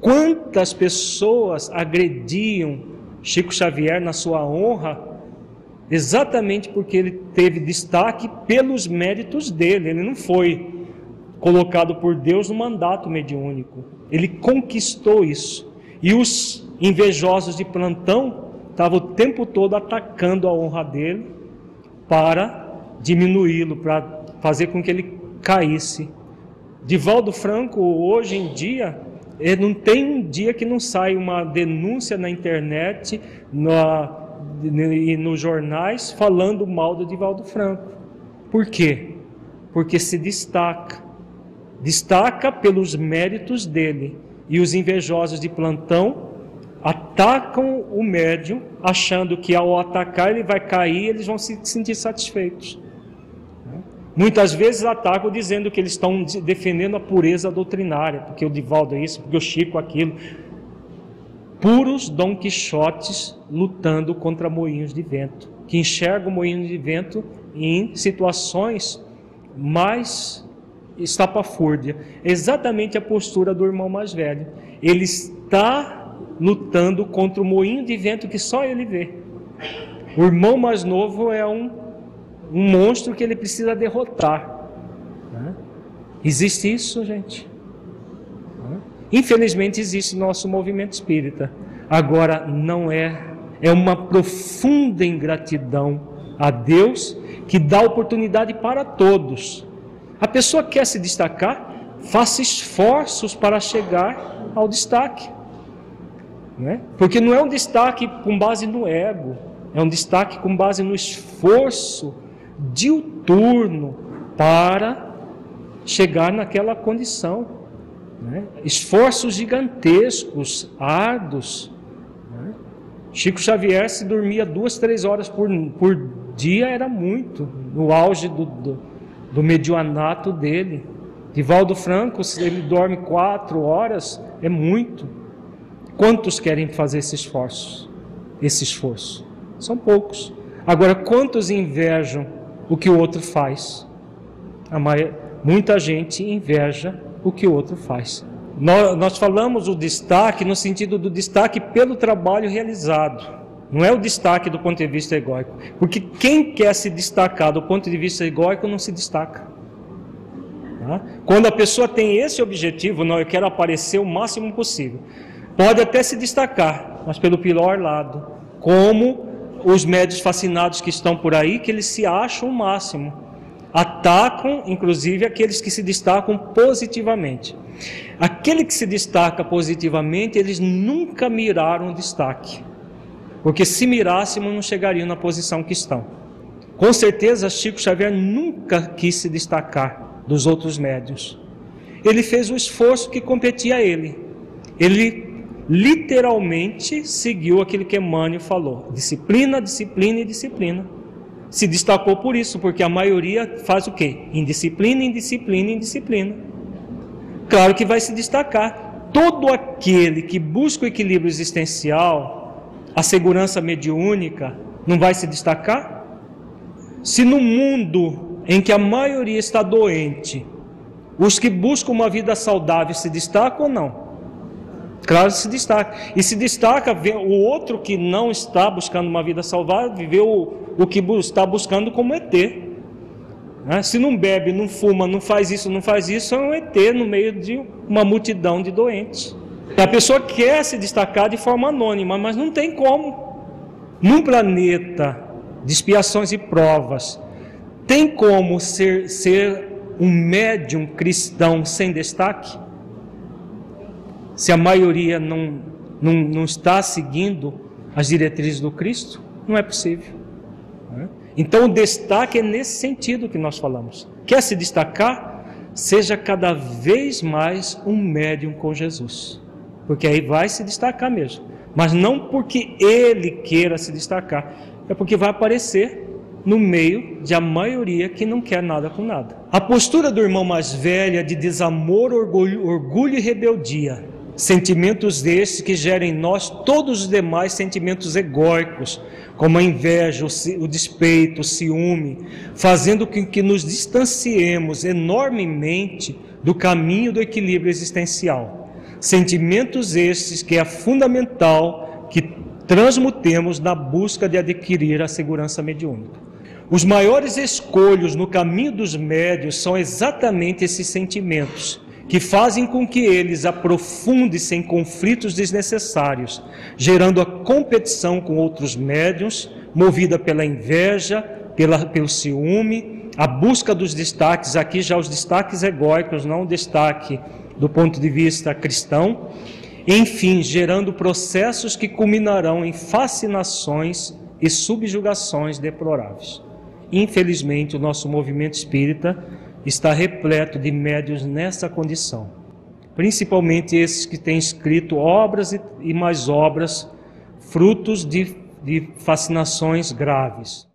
Quantas pessoas agrediam Chico Xavier na sua honra, exatamente porque ele teve destaque pelos méritos dele, ele não foi colocado por Deus no mandato mediúnico, ele conquistou isso. E os invejosos de plantão estavam o tempo todo atacando a honra dele para diminuí-lo, para fazer com que ele caísse. Divaldo Franco, hoje em dia, não tem um dia que não sai uma denúncia na internet e nos jornais falando mal do Divaldo Franco. Por quê? Porque se destaca. Destaca pelos méritos dele. E os invejosos de plantão atacam o médium, achando que ao atacar ele vai cair, eles vão se sentir satisfeitos. Muitas vezes atacam dizendo que eles estão defendendo a pureza doutrinária, porque o Divaldo é isso, porque o Chico é aquilo. Puros Dom Quixotes lutando contra moinhos de vento, que enxergam moinhos de vento em situações mais estapafúrdia. Exatamente a postura do irmão mais velho. Ele está lutando contra o moinho de vento que só ele vê. O irmão mais novo é um um monstro que ele precisa derrotar. Né? Existe isso, gente? Né? Infelizmente existe nosso movimento espírita. Agora não é, é uma profunda ingratidão a Deus que dá oportunidade para todos. A pessoa quer se destacar, faça esforços para chegar ao destaque. Né? Porque não é um destaque com base no ego, é um destaque com base no esforço diuturno para chegar naquela condição. Né? Esforços gigantescos, árduos. Né? Chico Xavier, se dormia duas, três horas por, por dia, era muito, no auge do, do, do medianato dele. Divaldo Franco, se ele dorme quatro horas, é muito. Quantos querem fazer esse esforço? Esse esforço? São poucos. Agora, quantos invejam o que o outro faz. Muita gente inveja o que o outro faz. Nós, nós falamos o destaque no sentido do destaque pelo trabalho realizado. Não é o destaque do ponto de vista egóico. Porque quem quer se destacar do ponto de vista egóico não se destaca. Tá? Quando a pessoa tem esse objetivo, não, eu quero aparecer o máximo possível. Pode até se destacar, mas pelo pior lado. Como os médios fascinados que estão por aí, que eles se acham o máximo. Atacam, inclusive, aqueles que se destacam positivamente. Aquele que se destaca positivamente, eles nunca miraram destaque. Porque se mirássemos, não chegariam na posição que estão. Com certeza, Chico Xavier nunca quis se destacar dos outros médios. ele fez o esforço que competia a ele. Ele literalmente seguiu aquilo que Emmanuel falou: disciplina, disciplina e disciplina. Se destacou por isso, porque a maioria faz o quê? Indisciplina, indisciplina, indisciplina. Claro que vai se destacar. Todo aquele que busca o equilíbrio existencial, a segurança mediúnica, não vai se destacar? Se no mundo em que a maioria está doente, os que buscam uma vida saudável se destacam ou não? Claro, se destaca. E se destaca o outro que não está buscando uma vida viver o, o que está buscando como ET. Né? Se não bebe, não fuma, não faz isso, não faz isso, é um ET no meio de uma multidão de doentes. A pessoa quer se destacar de forma anônima, mas não tem como. Num planeta de expiações e provas, tem como ser, ser um médium cristão sem destaque? Se a maioria não, não, não está seguindo as diretrizes do Cristo, não é possível. Né? Então o destaque é nesse sentido que nós falamos. Quer se destacar? Seja cada vez mais um médium com Jesus. Porque aí vai se destacar mesmo. Mas não porque ele queira se destacar, é porque vai aparecer no meio de a maioria que não quer nada com nada. A postura do irmão mais velho é de desamor, orgulho, orgulho e rebeldia. Sentimentos desses que gerem em nós todos os demais sentimentos egóicos, como a inveja, o despeito, o ciúme, fazendo com que nos distanciemos enormemente do caminho do equilíbrio existencial. Sentimentos esses que é fundamental que transmutemos na busca de adquirir a segurança mediúnica. Os maiores escolhos no caminho dos médios são exatamente esses sentimentos, que fazem com que eles aprofundem-se em conflitos desnecessários, gerando a competição com outros médios, movida pela inveja, pela, pelo ciúme, a busca dos destaques, aqui já os destaques egóicos, não o destaque do ponto de vista cristão, enfim, gerando processos que culminarão em fascinações e subjugações deploráveis. Infelizmente, o nosso movimento espírita está repleto de médios nessa condição, principalmente esses que têm escrito obras e mais obras, frutos de, de fascinações graves.